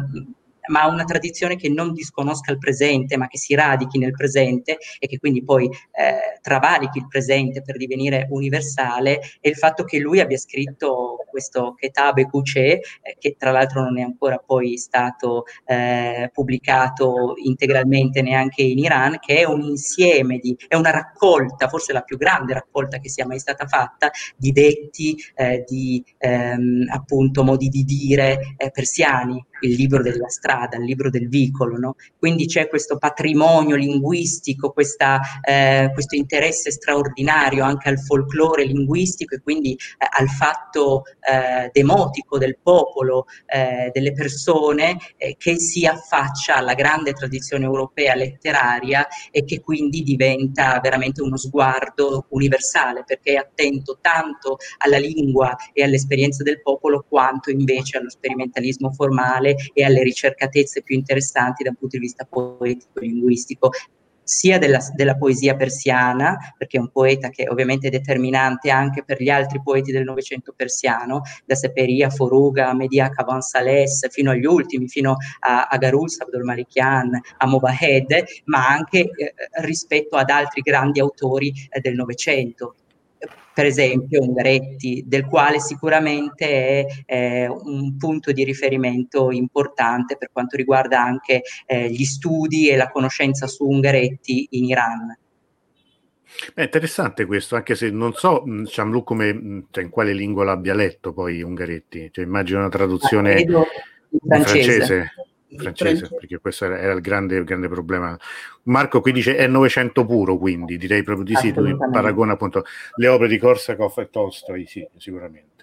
ma una tradizione che non disconosca il presente, ma che si radichi nel presente e che quindi poi eh, travalichi il presente per divenire universale, è il fatto che lui abbia scritto questo Ketabe Kuche, eh, che tra l'altro non è ancora poi stato eh, pubblicato integralmente neanche in Iran, che è un insieme di, è una raccolta, forse la più grande raccolta che sia mai stata fatta, di detti, eh, di ehm, appunto modi di dire eh, persiani, il libro della strada, il libro del vicolo, no? quindi c'è questo patrimonio linguistico, questa, eh, questo interesse straordinario anche al folklore linguistico e quindi eh, al fatto eh, demotico del popolo, eh, delle persone eh, che si affaccia alla grande tradizione europea letteraria e che quindi diventa veramente uno sguardo universale perché è attento tanto alla lingua e all'esperienza del popolo quanto invece allo sperimentalismo formale culturale e alle ricercatezze più interessanti dal punto di vista poetico-linguistico sia della, della, poesia persiana, perché è un poeta che ovviamente è determinante anche per gli altri poeti del Novecento persiano, da Seperia, Foruga, Media Kavan Sales, fino agli ultimi, fino a, a Garulz, Abdul Malikian, a Mobahed, ma anche eh, rispetto ad altri grandi autori eh, del Novecento per esempio Ungaretti, del quale sicuramente è eh, un punto di riferimento importante per quanto riguarda anche eh, gli studi e la conoscenza su Ungaretti in Iran. È interessante questo, anche se non so Ciamlu come, cioè, in quale lingua l'abbia letto poi Ungaretti, cioè, immagino una traduzione in francese. francese francese, perché questo era, era il, grande, il, grande, problema. Marco qui dice è Novecento puro, quindi direi proprio di sì, tu paragona appunto le opere di Korsakov e Tolstoi, sì, sicuramente.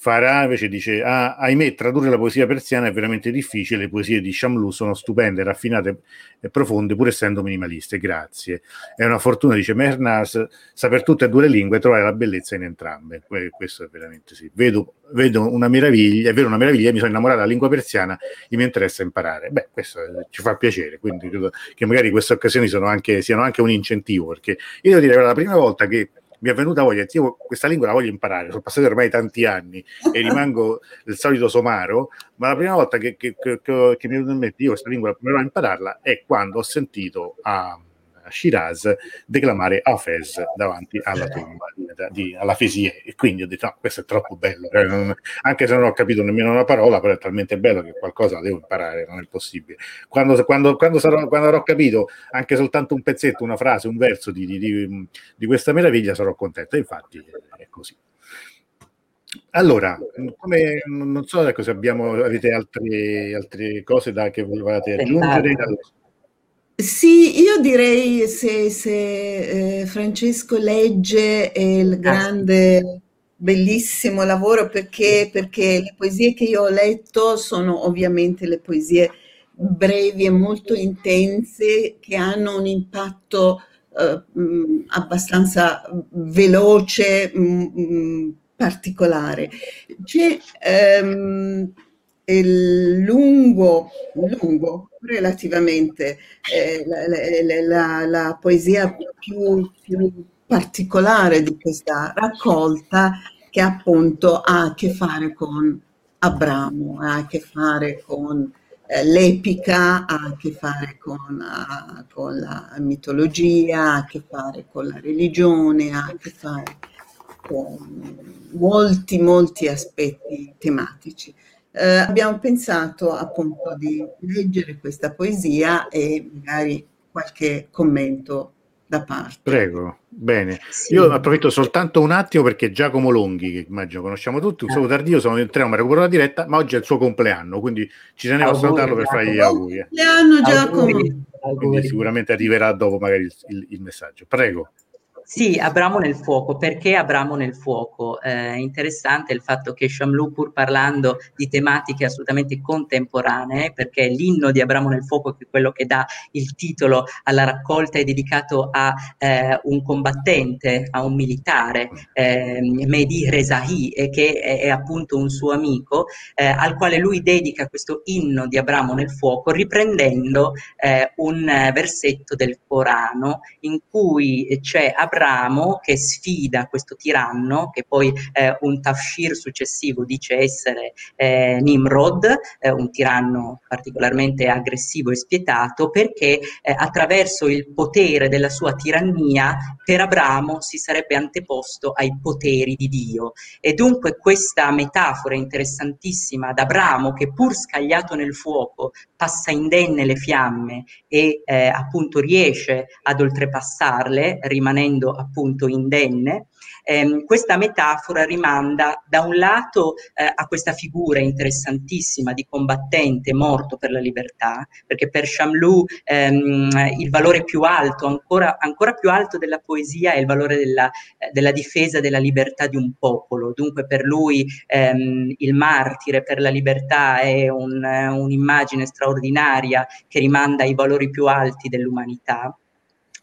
Farah invece dice, ah, ahimè, tradurre la poesia persiana è veramente difficile, le poesie di Shamlu sono stupende, raffinate e profonde, pur essendo minimaliste, grazie. È una fortuna, dice Mernas, saper tutte e due le lingue e trovare la bellezza in entrambe. Questo è veramente sì. Vedo, vedo una meraviglia, è vero una meraviglia, mi sono innamorato della lingua persiana e mi interessa imparare. Beh, questo ci fa piacere, quindi credo che magari queste occasioni anche, siano anche un incentivo, perché io devo dire, la prima volta che mi è venuta voglia, io questa lingua la voglio imparare, sono passati ormai tanti anni e rimango il solito somaro, ma la prima volta che, che, che, che mi è venuta in mente io questa lingua proverò a impararla è quando ho sentito a a Shiraz declamare Hafez davanti alla tomba di, alla Fesie e quindi ho detto no, questo è troppo bello. Eh, anche se non ho capito nemmeno una parola però è talmente bello che qualcosa la devo imparare non è possibile. Quando, quando, quando, sarò, quando avrò capito anche soltanto un pezzetto, una frase, un verso di, di, di, di questa meraviglia sarò contento. Infatti è così. Allora, come, non so se abbiamo, avete altre, altre cose da, che volevate aggiungere. Allora. Sì, io direi se, se eh, Francesco legge il ah, grande, bellissimo lavoro perché, perché le poesie che io ho letto sono ovviamente le poesie brevi e molto intense che hanno un impatto eh, mh, abbastanza veloce, mh, particolare. C'è ehm, il lungo, lungo relativamente eh, la, la, la, poesia più, più, particolare di questa raccolta che appunto ha a che fare con Abramo, ha a che fare con eh, l'epica, ha a che fare con, uh, con, la mitologia, ha a che fare con la religione, ha a che fare con molti, molti aspetti tematici eh, abbiamo pensato appunto di leggere questa poesia e magari qualche commento da parte. Prego, bene. Sì. Io approfitto soltanto un attimo perché Giacomo Longhi, che immagino conosciamo tutti, un saluto tardio, sono in treno, ma recupero la diretta, ma oggi è il suo compleanno, quindi ci tenevo a salutarlo per fargli gli auguri. Compleanno Giacomo! Quindi sicuramente arriverà dopo magari il, il, il messaggio. Prego. Sì, Abramo nel fuoco. Perché Abramo nel fuoco? Eh, è interessante il fatto che Shamlu, pur parlando di tematiche assolutamente contemporanee, perché l'inno di Abramo nel fuoco, che è quello che dà il titolo alla raccolta, è dedicato a eh, un combattente, a un militare, eh, Mehdi Rezahi, che è, è, appunto un suo amico, eh, al quale lui dedica questo inno di Abramo nel fuoco, riprendendo eh, un versetto del Corano in cui c'è Abramo Abramo che sfida questo tiranno, che poi eh, un tafsir successivo dice essere eh, Nimrod, eh, un tiranno particolarmente aggressivo e spietato, perché eh, attraverso il potere della sua tirannia per Abramo si sarebbe anteposto ai poteri di Dio. E dunque questa metafora interessantissima ad Abramo che pur scagliato nel fuoco passa indenne le fiamme e eh, appunto riesce ad oltrepassarle rimanendo appunto indenne, ehm, questa metafora rimanda da un lato eh, a questa figura interessantissima di combattente morto per la libertà, perché per Chamlou ehm, il valore più alto, ancora, ancora, più alto della poesia è il valore della, eh, della, difesa della libertà di un popolo, dunque per lui ehm, il martire per la libertà è un, un'immagine straordinaria che rimanda ai valori più alti dell'umanità.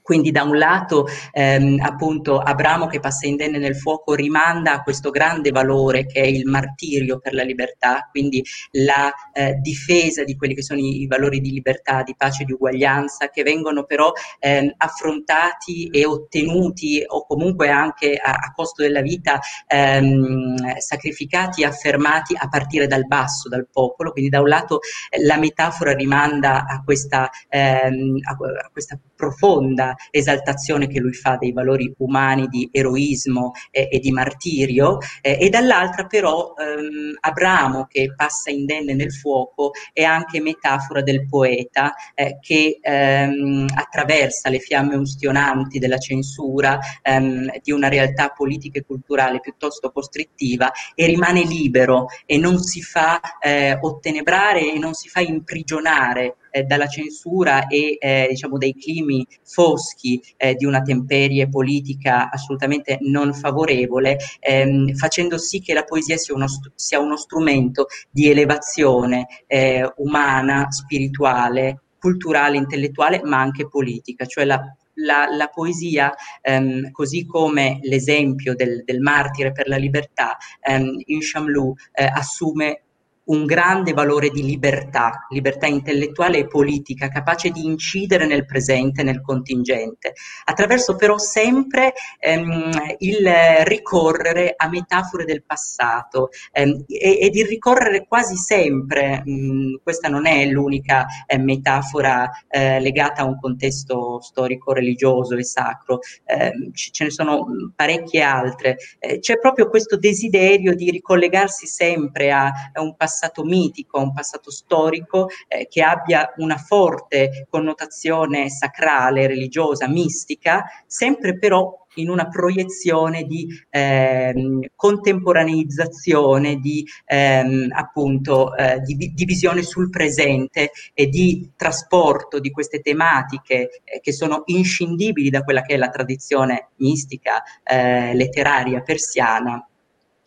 Quindi da un lato ehm, appunto Abramo che passa indenne nel fuoco rimanda a questo grande valore che è il martirio per la libertà, quindi la eh, difesa di quelli che sono i, i, valori di libertà, di pace di uguaglianza, che vengono però ehm, affrontati e ottenuti o comunque anche a, a costo della vita ehm, sacrificati e affermati a partire dal basso, dal popolo. Quindi da un lato eh, la metafora rimanda a questa, ehm, a questa profonda esaltazione che lui fa dei valori umani di eroismo e, e di martirio, eh, e dall'altra però ehm, Abramo che passa indenne nel fuoco è anche metafora del poeta eh, che ehm, attraversa le fiamme ustionanti della censura ehm, di una realtà politica e culturale piuttosto costrittiva e rimane libero e non si fa eh, ottenebrare e non si fa imprigionare eh, dalla censura e eh, diciamo dei climi foschi eh, di una temperie politica assolutamente non favorevole, ehm, facendo sì che la poesia sia uno, sia uno strumento di elevazione eh, umana, spirituale, culturale, intellettuale, ma anche politica, cioè la la, la, poesia, ehm, così come l'esempio del, del, martire per la libertà, ehm, in Chamlou eh, assume un grande valore di libertà, libertà intellettuale e politica, capace di incidere nel presente, nel contingente, attraverso però sempre ehm, il ricorrere a metafore del passato ehm, e, ed il ricorrere quasi sempre, mh, questa non è l'unica eh, metafora eh, legata a un contesto storico, religioso e sacro, eh, ce ne sono parecchie altre, eh, c'è proprio questo desiderio di ricollegarsi sempre a, a un passato passato mitico, un passato storico eh, che abbia una forte connotazione sacrale, religiosa, mistica, sempre però in una proiezione di ehm, contemporaneizzazione, di ehm, appunto eh, di, di, visione sul presente e di trasporto di queste tematiche eh, che sono inscindibili da quella che è la tradizione mistica eh, letteraria persiana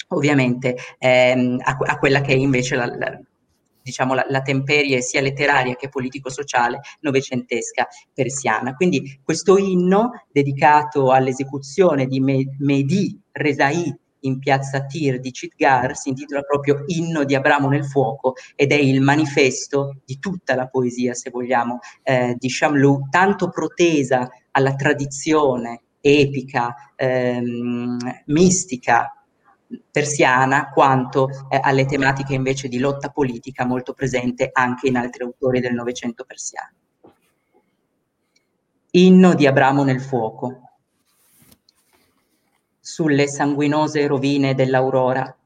ovviamente ehm, a, a, quella che è invece la, la diciamo, la, la, temperie sia letteraria che politico-sociale novecentesca persiana. Quindi questo inno dedicato all'esecuzione di Mehdi Rezai in piazza Tir di Chitgar si intitola proprio Inno di Abramo nel fuoco ed è il manifesto di tutta la poesia, se vogliamo, eh, di Shamlu, tanto protesa alla tradizione epica, ehm, mistica persiana quanto eh, alle tematiche invece di lotta politica molto presente anche in altri autori del Novecento persiano. Inno di Abramo nel fuoco. Sulle sanguinose rovine dell'aurora,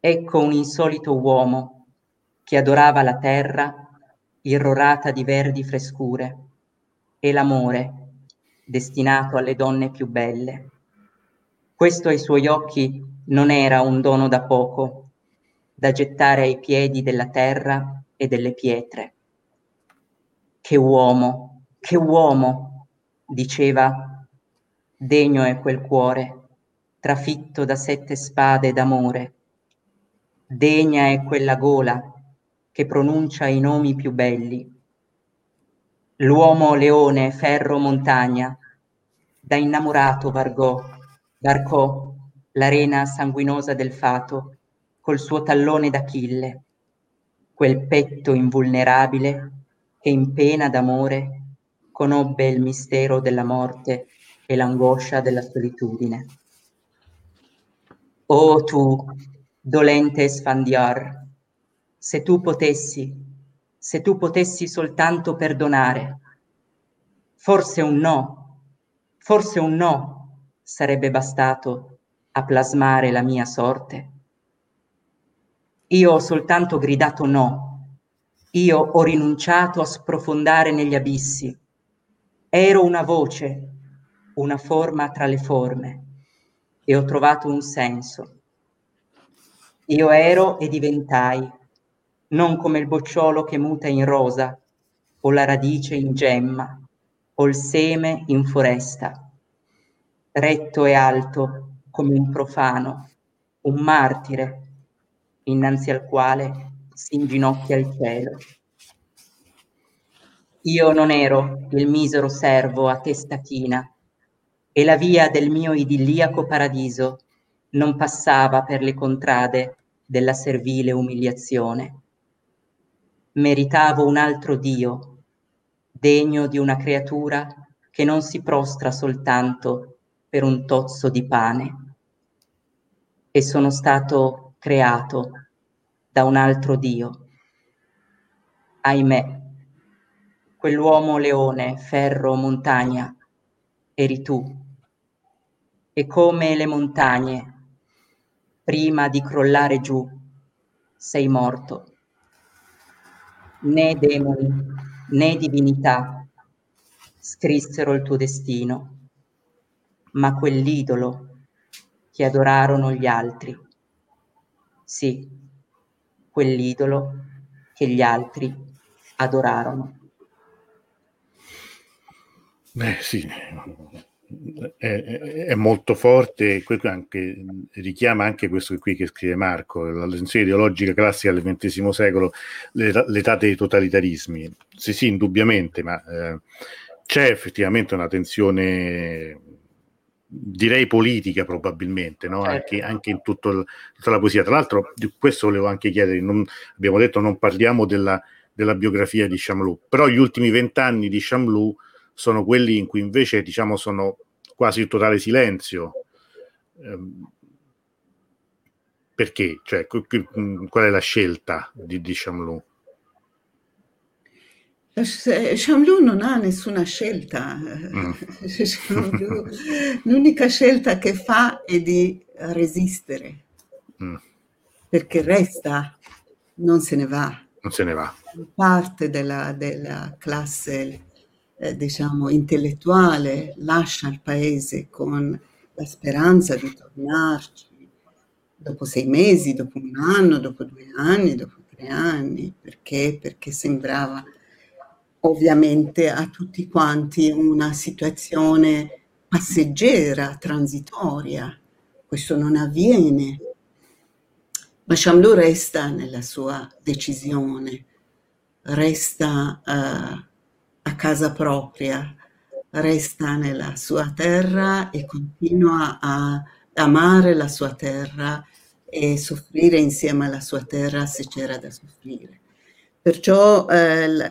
ecco un insolito uomo che adorava la terra irrorata di verdi frescure e l'amore destinato alle donne più belle. Questo ai suoi occhi non era un dono da poco, da gettare ai piedi della terra e delle pietre. Che uomo, che uomo, diceva, degno è quel cuore, trafitto da sette spade d'amore. Degna è quella gola che pronuncia i nomi più belli. L'uomo leone, ferro montagna, da innamorato vargò, varcò l'arena sanguinosa del fato, col suo tallone d'Achille, quel petto invulnerabile che in pena d'amore conobbe il mistero della morte e l'angoscia della solitudine. O tu, dolente Sfandiar, se tu potessi, se tu potessi soltanto perdonare, forse un no, forse un no sarebbe bastato a plasmare la mia sorte. Io ho soltanto gridato no, io ho rinunciato a sprofondare negli abissi. Ero una voce, una forma tra le forme e ho trovato un senso. Io ero e diventai, non come il bocciolo che muta in rosa, o la radice in gemma, o il seme in foresta, retto e alto come un profano, un martire, innanzi al quale si inginocchia il cielo. Io non ero il misero servo a testa china, e la via del mio idilliaco paradiso non passava per le contrade della servile umiliazione. Meritavo un altro Dio, degno di una creatura che non si prostra soltanto per un tozzo di pane. E sono stato creato da un altro Dio. Ahimè, quell'uomo leone, ferro, montagna, eri tu e come le montagne, prima di crollare giù, sei morto. Né demoni né divinità scrissero il tuo destino, ma quell'idolo che adorarono gli altri. Sì, quell'idolo che gli altri adorarono. Beh, sì, è, è, molto forte anche, richiama anche questo qui che scrive Marco, la lezione ideologica classica del XX secolo, l'età dei totalitarismi. Sì, sì, indubbiamente, ma eh, c'è effettivamente una tensione, direi politica probabilmente, no? certo. anche, anche, in il, tutta la poesia. Tra l'altro, questo volevo anche chiedere, non, abbiamo detto non parliamo della, della biografia di Chamlou, però gli ultimi vent'anni di Chamlou sono quelli in cui invece diciamo sono quasi il totale silenzio. Ehm, perché? Cioè, qual è la scelta di, di Chamlou? Chamlou non ha nessuna scelta. Mm. l'unica scelta che fa è di resistere. Mm. Perché resta, non se ne va. Non se ne va. Parte della, della classe eh, diciamo, intellettuale lascia il paese con la speranza di tornarci dopo sei mesi, dopo un anno, dopo due anni, dopo tre anni, perché? Perché sembrava ovviamente a tutti quanti una situazione passeggera, transitoria. Questo non avviene. Ma Chamlou resta nella sua decisione, resta uh, a casa propria, resta nella sua terra e continua a amare la sua terra e soffrire insieme alla sua terra se c'era da soffrire. Perciò eh,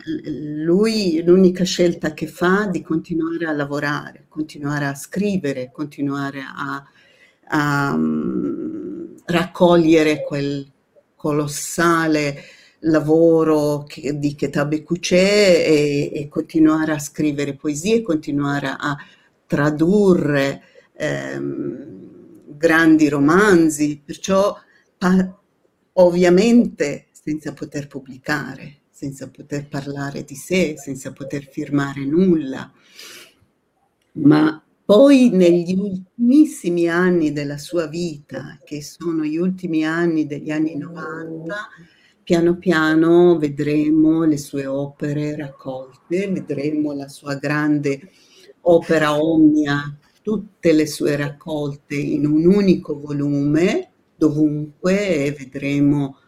lui l'unica scelta che fa è di continuare a lavorare, continuare a scrivere, continuare a, a um, raccogliere quel colossale lavoro che, di Ketabe Kuché e, e, continuare a scrivere poesie, continuare a tradurre ehm, grandi romanzi, perciò pa- ovviamente senza poter pubblicare, senza poter parlare di sé, senza poter firmare nulla, ma poi negli ultimissimi anni della sua vita, che sono gli ultimi anni degli anni 90, piano piano vedremo le sue opere raccolte, vedremo la sua grande opera omnia, tutte le sue raccolte in un unico volume, dovunque, e vedremo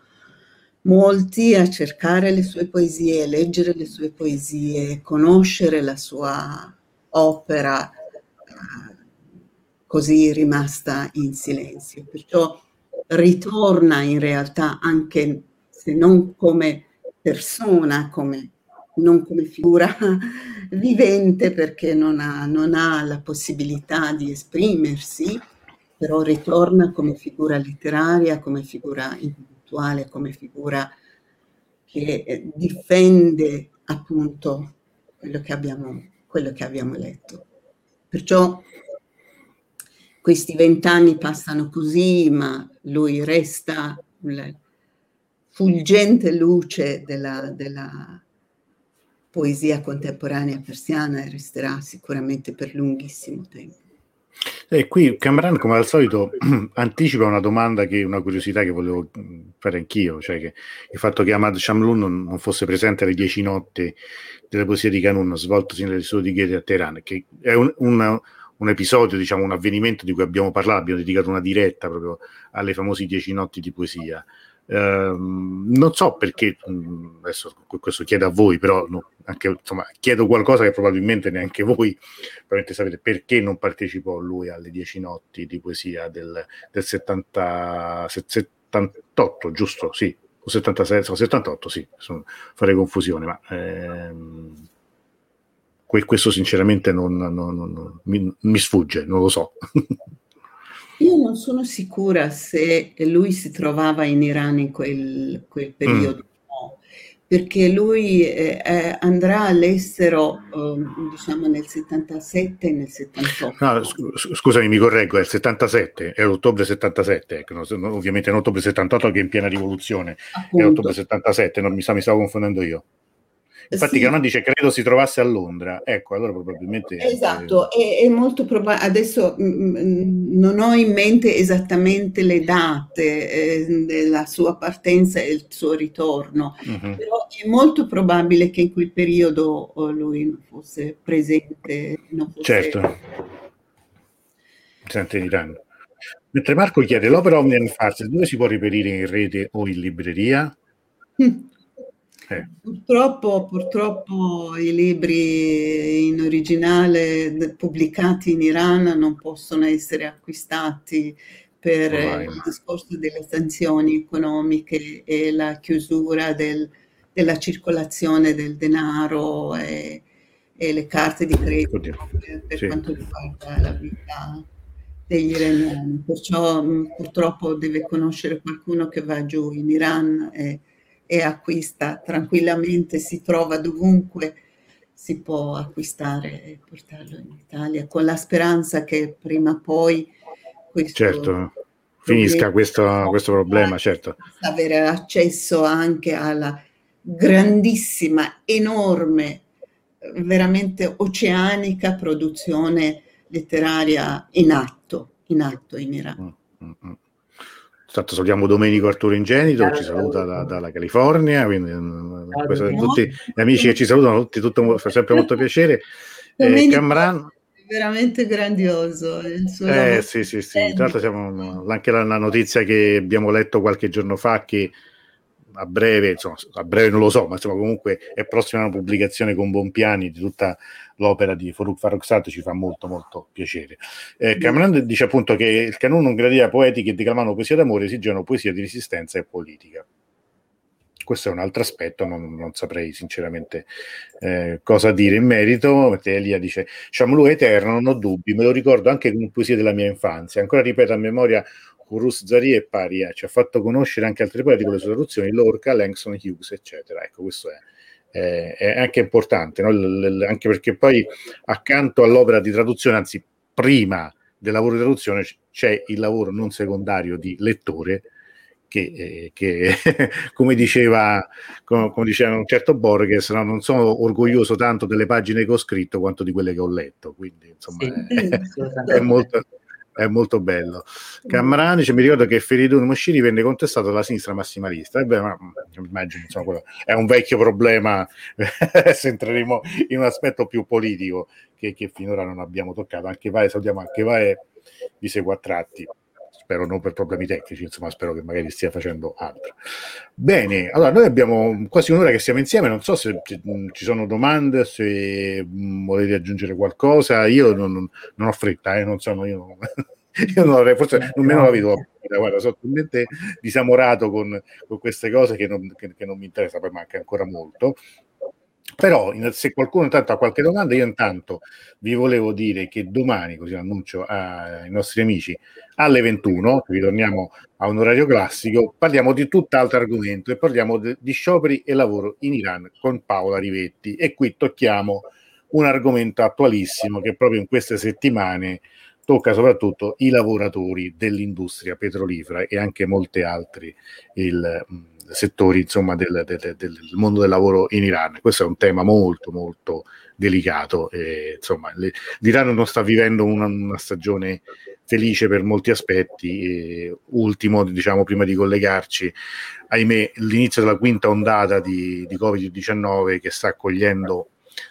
molti a cercare le sue poesie, leggere le sue poesie, conoscere la sua opera eh, così rimasta in silenzio. Perciò ritorna in realtà anche se non come persona, come non come figura vivente perché non ha, non ha la possibilità di esprimersi, però ritorna come figura letteraria, come figura intellettuale, come figura che eh, difende appunto quello che abbiamo, quello che abbiamo letto. Perciò questi vent'anni passano così, ma lui resta la fulgente luce della, della poesia contemporanea persiana e resterà sicuramente per lunghissimo tempo. E qui Camran, come al solito, anticipa una domanda che una curiosità che volevo fare anch'io, cioè che il fatto che Ahmad Shamlun non, non fosse presente alle dieci notti delle poesie di Canun svoltosi nelle sue di Ghete a Teheran, che è un, un, un, episodio, diciamo, un avvenimento di cui abbiamo parlato, abbiamo dedicato una diretta proprio alle famose dieci notti di poesia. Uh, non so perché, adesso questo chiedo a voi, però no, anche, insomma, chiedo qualcosa che probabilmente neanche voi probabilmente sapete perché non partecipò lui alle dieci notti di poesia del, del 70, 78, giusto? Sì, o 76, o 78, sì, sono, farei confusione, ma ehm, questo sinceramente non, non, non, mi, mi sfugge, non lo so. Io non sono sicura se lui si trovava in Iran in quel, quel periodo, mm. no, perché lui eh, eh andrà all'estero eh, diciamo nel 77 e nel 78. No, scusami, mi correggo, è il 77, è l'ottobre 77, ecco, ovviamente è ottobre 78 che è in piena rivoluzione, Appunto. è ottobre 77, non mi, sa, mi stavo confondendo io. Infatti, sì. Canon dice credo si trovasse a Londra. Ecco, allora probabilmente. Esatto, è, è molto probabile. Adesso mh, mm, mm, non ho in mente esattamente le date eh, della sua partenza e il suo ritorno, uh-huh. però è molto probabile che in quel periodo oh, lui non fosse presente. Non fosse... Certo. Sente in Iran. Mentre Marco chiede l'opera Omnium Farce dove si può reperire in rete o in libreria? Mm. Eh. Purtroppo, purtroppo, i libri in originale pubblicati in Iran non possono essere acquistati per oh, il discorso delle sanzioni economiche e la chiusura del, della circolazione del denaro e, e le carte di credito per, per sì. quanto riguarda la vita degli iraniani. Perciò purtroppo deve conoscere qualcuno che va giù in Iran e e acquista tranquillamente, si trova dovunque, si può acquistare e portarlo in Italia con la speranza che prima o poi questo certo. finisca questo, questo problema, certo. Avere accesso anche alla grandissima, enorme, veramente oceanica produzione letteraria in atto, in atto in Iran. Mm, mm, mm. Tanto salutiamo Domenico Arturo Ingenito che ci saluta da, dalla California, quindi mm, questo, tutti gli amici che ci salutano, tutti, tutto, fa sempre molto piacere. Eh, Camran, veramente grandioso. Il suo eh, sì, sì, sì. Tra l'altro siamo anche la, la, notizia che abbiamo letto qualche giorno fa che a breve, insomma, a breve non lo so, ma insomma comunque è prossima una pubblicazione con Bompiani di tutta l'opera di Faruk Farrokhzad ci fa molto molto piacere. Eh, Cameron dice appunto che il canone non gradiva poeti che declamano poesia d'amore, esigevano poesia di resistenza e politica. Questo è un altro aspetto, non, non saprei sinceramente eh, cosa dire in merito. Elia dice: Shamlu è eterno, non ho dubbi, me lo ricordo anche come poesia della mia infanzia. Ancora ripeto a memoria Urus Zari e Paria, ci ha fatto conoscere anche altri poeti con le sue traduzioni, Lorca, Langston Hughes, eccetera. Ecco, questo è eh, è anche importante, no? l- l- anche perché poi accanto all'opera di traduzione, anzi prima del lavoro di traduzione c'è il lavoro non secondario di lettore che, eh, che come, diceva, come, come, diceva un certo Borges, no? non sono orgoglioso tanto delle pagine che ho scritto quanto di quelle che ho letto, quindi insomma sì, è, è, molto, è molto bello. Camrani, cioè, mi ricordo che Feridun Moschini venne contestato dalla sinistra massimalista. Ebbene, ma, immagino, insomma, quello è un vecchio problema se entreremo in un aspetto più politico che, che finora non abbiamo toccato. Anche Vae, salutiamo anche Vae di Segua a tratti. Spero non per problemi tecnici, insomma, spero che magari stia facendo altro. Bene, allora noi abbiamo quasi un'ora che siamo insieme. Non so se ci sono domande, se volete aggiungere qualcosa. Io non, non ho fretta, eh, non sono io. io non avrei, forse nemmeno la vedo guarda, sono talmente disamorato con, con queste cose che non, che, che non, mi interessa, poi manca ancora molto. Però se qualcuno intanto ha qualche domanda, io intanto vi volevo dire che domani, così annuncio ai nostri amici, alle 21, ritorniamo a un orario classico, parliamo di tutt'altro argomento e parliamo de- di scioperi e lavoro in Iran con Paola Rivetti. E qui tocchiamo un argomento attualissimo che proprio in queste settimane tocca soprattutto i lavoratori dell'industria petrolifera e anche molti altri il, settori insomma, del, del, del, mondo del lavoro in Iran. Questo è un tema molto molto delicato. E, insomma, le, l'Iran non sta vivendo una, una stagione felice per molti aspetti. E, ultimo, diciamo, prima di collegarci, ahimè, l'inizio della quinta ondata di, di Covid-19 che sta accogliendo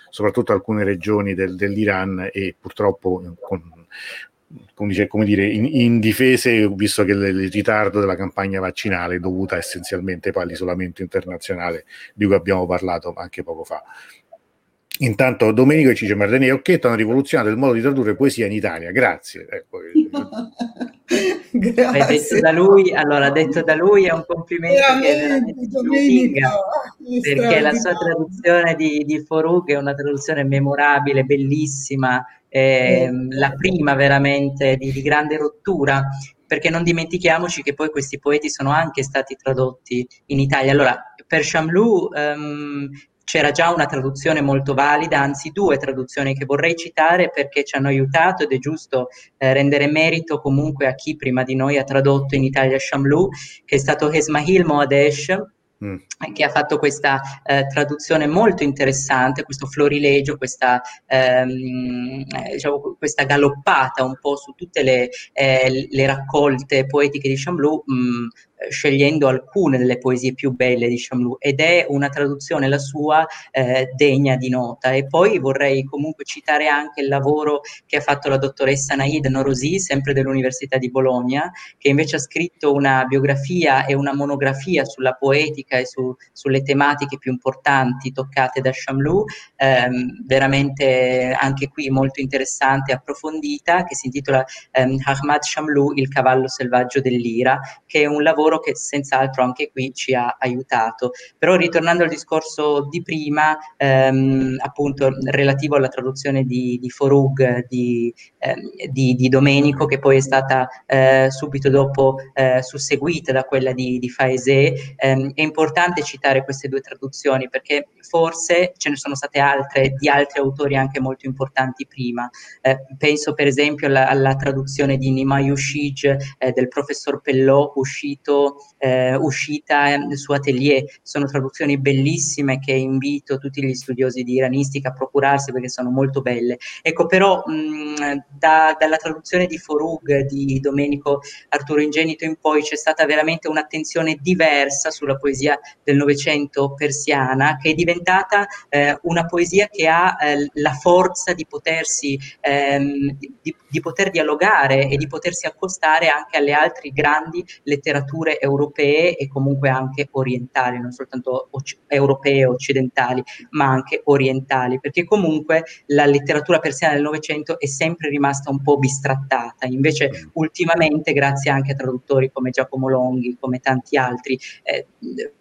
soprattutto alcune regioni del, dell'Iran e purtroppo con come, come dire, in, in difese, visto che il, ritardo della campagna vaccinale è dovuta essenzialmente poi all'isolamento internazionale di cui abbiamo parlato anche poco fa. Intanto Domenico e Cice Mardini e Occhetto hanno rivoluzionato il modo di tradurre poesia in Italia. Grazie. Ecco. Grazie. Detto da lui, allora, detto da lui è un complimento veramente, Domenico, perché la sua traduzione di, di Forug è una traduzione memorabile, bellissima, eh, la prima veramente di, di grande rottura perché non dimentichiamoci che poi questi poeti sono anche stati tradotti in Italia. Allora, per Chamlou um, c'era già una traduzione molto valida, anzi due traduzioni che vorrei citare perché ci hanno aiutato ed è giusto eh, rendere merito comunque a chi prima di noi ha tradotto in Italia Chamlou, che è stato Esmail Moadesh, Mm. che ha fatto questa eh, traduzione molto interessante, questo florilegio, questa, ehm, eh, diciamo, questa galoppata un po' su tutte le, eh, le raccolte poetiche di Chamblou, mh, mm, scegliendo alcune delle poesie più belle di Chamlou ed è una traduzione la sua eh, degna di nota. E poi vorrei comunque citare anche il lavoro che ha fatto la dottoressa Naid Norosi sempre dell'Università di Bologna che invece ha scritto una biografia e una monografia sulla poetica e su, sulle tematiche più importanti toccate da Chamlou ehm, veramente anche qui molto interessante e approfondita che si intitola ehm, Ahmad Chamlou il cavallo selvaggio dell'Ira che è un lavoro lavoro che senz'altro anche qui ci ha aiutato. Però ritornando al discorso di prima, ehm, appunto relativo alla traduzione di, di Forug di, ehm, di, di, Domenico, che poi è stata eh, subito dopo eh, susseguita da quella di, di Faesé, ehm, è importante citare queste due traduzioni perché forse ce ne sono state altre di altri autori anche molto importanti prima. Eh, penso per esempio alla, alla traduzione di Nima Yushij eh, del professor Pellò uscito eh, uscita su Atelier. Sono traduzioni bellissime che invito tutti gli studiosi di iranistica a procurarsi perché sono molto belle. Ecco, però mh, da, dalla traduzione di Forug di Domenico Arturo Ingenito in poi c'è stata veramente un'attenzione diversa sulla poesia del Novecento persiana che è diventata eh, una poesia che ha eh, la forza di potersi ehm, di, di poter dialogare e di potersi accostare anche alle altre grandi letterature europee e comunque anche orientali, non soltanto oc- europee occidentali, ma anche orientali, perché comunque la letteratura persiana del Novecento è sempre rimasta un po' bistrattata, invece mm. ultimamente, grazie anche a traduttori come Giacomo Longhi, come tanti altri, eh,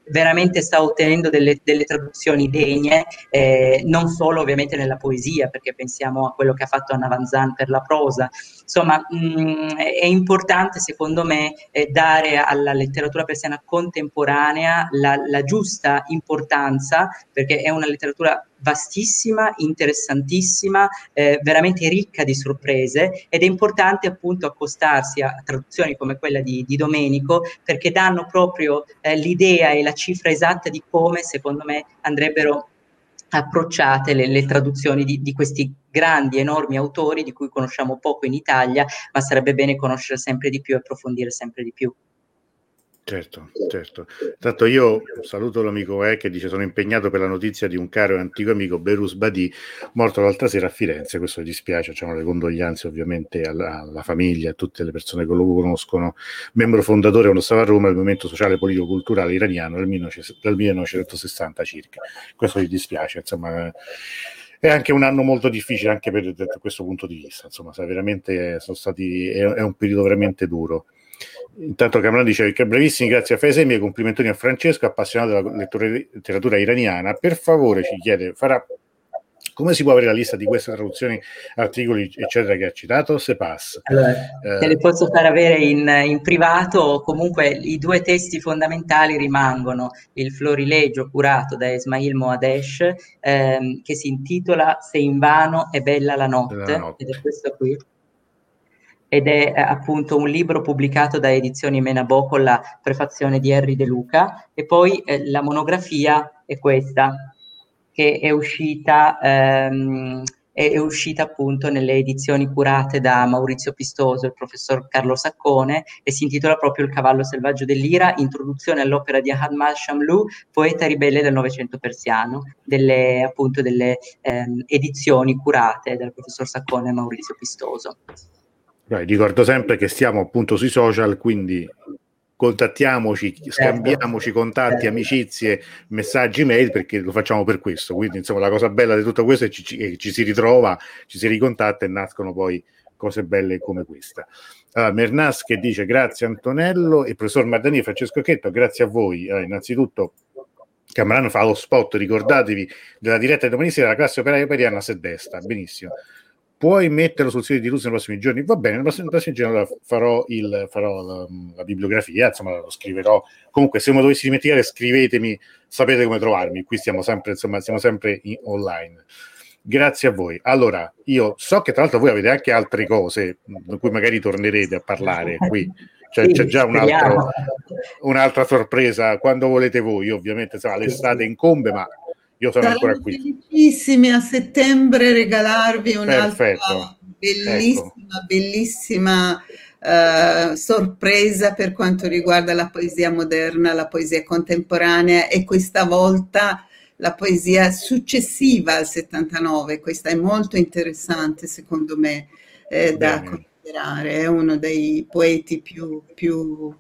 veramente sta ottenendo delle, delle traduzioni degne, eh, non solo ovviamente nella poesia, perché pensiamo a quello che ha fatto Anna Van Zan per la prosa. Insomma, mh, mm, è importante secondo me eh, dare alla letteratura persiana contemporanea la, la giusta importanza, perché è una letteratura vastissima, interessantissima, eh, veramente ricca di sorprese ed è importante appunto accostarsi a traduzioni come quella di, di Domenico perché danno proprio eh, l'idea e la cifra esatta di come secondo me andrebbero approcciate le, le traduzioni di, di, questi grandi, enormi autori di cui conosciamo poco in Italia, ma sarebbe bene conoscere sempre di più e approfondire sempre di più. Certo, certo. Tanto io saluto l'amico E che dice sono impegnato per la notizia di un caro e antico amico Berus Badi morto l'altra sera a Firenze, questo mi dispiace, facciamo le condoglianze ovviamente alla, alla, famiglia, a tutte le persone che lo conoscono, membro fondatore dello Stava a Roma del movimento sociale politico culturale iraniano del, 1960 circa. Questo mi dispiace, insomma è anche un anno molto difficile anche per, per questo punto di vista, insomma, stati, è, è un periodo veramente duro. Intanto Cameron dice che brevissimi, grazie a Fese, i miei complimentoni a Francesco, appassionato della lettura, letteratura iraniana. Per favore, ci chiede, farà come si può avere la lista di queste traduzioni, articoli, eccetera, che ha citato? Se passa. Allora, eh, te le posso far avere in, in, privato, comunque i due testi fondamentali rimangono il florilegio curato da Ismail Moadesh, ehm, che si intitola Se invano è bella la notte, la notte. ed è questo qui ed è eh, appunto un libro pubblicato da Edizioni Menabò con la prefazione di Henry De Luca e poi eh, la monografia è questa che è uscita, ehm, è, uscita appunto nelle edizioni curate da Maurizio Pistoso, il professor Carlo Saccone, e si intitola proprio Il cavallo selvaggio dell'Ira, introduzione all'opera di Ahmad Shamlu, poeta ribelle del Novecento persiano, delle, appunto delle ehm, edizioni curate dal professor Saccone e Maurizio Pistoso. Right, ricordo sempre che stiamo appunto sui social, quindi contattiamoci, certo. scambiamoci contatti, certo. amicizie, messaggi, mail perché lo facciamo per questo. Quindi, insomma, la cosa bella di tutto questo è che ci, ci, si ritrova, ci si ricontatta e nascono poi cose belle come questa. Allora, Mernas che dice grazie Antonello e professor Mardani e Francesco Chetto, grazie a voi. Allora, innanzitutto Camerano fa lo spot, ricordatevi della diretta di domani sera della classe operaia italiana a destra, benissimo puoi metterlo sul sito di Rus nei prossimi giorni? Va bene, nei prossimi, prossimi giorni farò, il, farò la, la, bibliografia, insomma lo scriverò. Comunque se me lo dovessi dimenticare scrivetemi, sapete come trovarmi, qui stiamo sempre, insomma, siamo sempre in, online. Grazie a voi. Allora, io so che tra l'altro voi avete anche altre cose di cui magari tornerete a parlare qui. Cioè, c'è già un altro, un'altra sorpresa quando volete voi, ovviamente insomma, l'estate incombe, ma io sono Saremo ancora qui. felicissimi a settembre regalarvi un'altra bellissima, ecco. bellissima uh, sorpresa per quanto riguarda la poesia moderna, la poesia contemporanea e questa volta la poesia successiva al 79. Questa è molto interessante secondo me eh, da considerare, è uno dei poeti più, più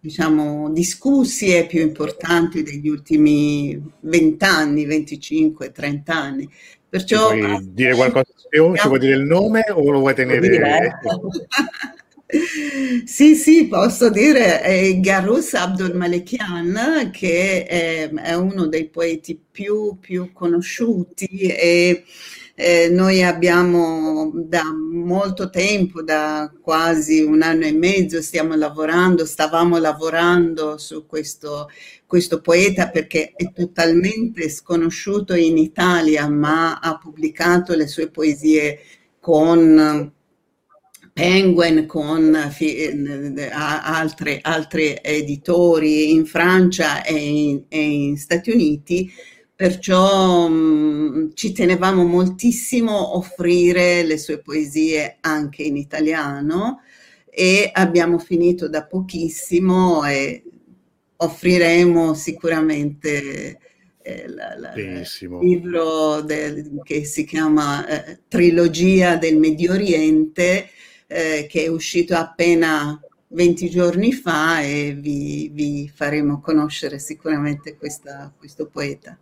diciamo, discussi e più importanti degli ultimi 20 anni, 25, 30 anni. Perciò, Ci puoi dire qualcosa in più? Ci vuoi dire il nome o lo vuoi tenere? sì, sì, posso dire è Garus Abdul Malekian, che è, è uno dei poeti più, più conosciuti e eh, noi abbiamo da molto tempo, da quasi un anno e mezzo, stiamo lavorando, stavamo lavorando su questo, questo poeta perché è totalmente sconosciuto in Italia, ma ha pubblicato le sue poesie con Penguin con eh, altri, editori in Francia e in, e in Stati Uniti perciò mh, mm, ci tenevamo moltissimo a offrire le sue poesie anche in italiano e abbiamo finito da pochissimo e offriremo sicuramente eh, la, la, il libro del, che si chiama eh, Trilogia del Medio Oriente eh, che è uscito appena 20 giorni fa e vi, vi faremo conoscere sicuramente questa, questo poeta.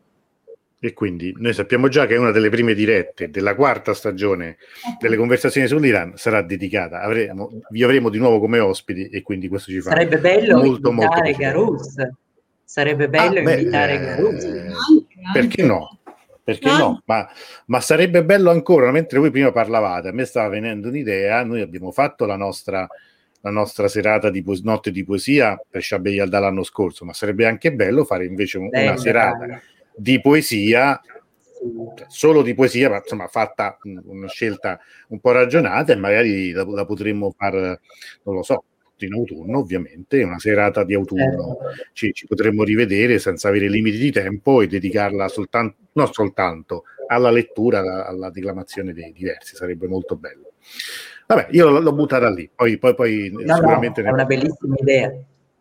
E quindi noi sappiamo già che una delle prime dirette della quarta stagione delle conversazioni sull'Iran sarà dedicata. Avremo, vi avremo di nuovo come ospiti e quindi questo ci fa Sarebbe bello molto, invitare molto Garus. Sarebbe bello ah, invitare beh, Garus. Eh, perché no? Perché no? Ma, ma, sarebbe bello ancora, mentre voi prima parlavate, a me stava venendo un'idea, noi abbiamo fatto la nostra, la nostra serata di po- notte di poesia per Shabeyal dall'anno scorso, ma sarebbe anche bello fare invece un, una serata. Bello di poesia, solo di poesia, ma insomma fatta una scelta un po' ragionata e magari la, la potremmo fare, non lo so, in autunno ovviamente, una serata di autunno certo. ci, ci, potremmo rivedere senza avere limiti di tempo e dedicarla soltanto, non soltanto alla lettura, alla, alla declamazione dei diversi, sarebbe molto bello. Vabbè, io l'ho, l'ho buttata lì, poi, poi, poi no, sicuramente... No, è una bellissima idea.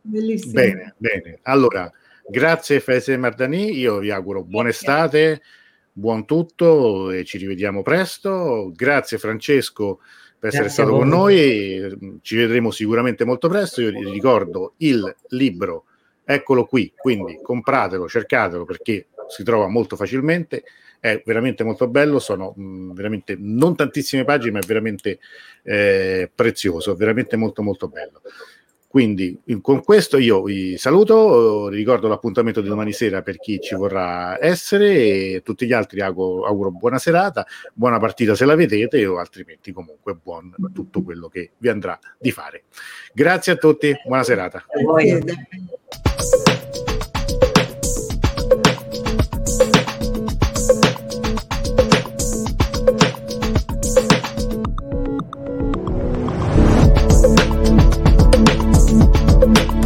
Bellissima. Bene, bene. Allora, Grazie Fese Mardani, io vi auguro buona estate, buon tutto e ci rivediamo presto. Grazie Francesco per essere Grazie stato con noi, ci vedremo sicuramente molto presto. Io vi ricordo il libro, eccolo qui, quindi compratelo, cercatelo perché si trova molto facilmente, è veramente molto bello, sono mh, veramente non tantissime pagine, ma è veramente eh, prezioso, veramente molto molto bello. Quindi con questo io vi saluto, ricordo l'appuntamento di domani sera per chi ci vorrà essere e tutti gli altri auguro, auguro buona serata, buona partita se la vedete o altrimenti comunque buon tutto quello che vi andrà di fare. Grazie a tutti, buona serata.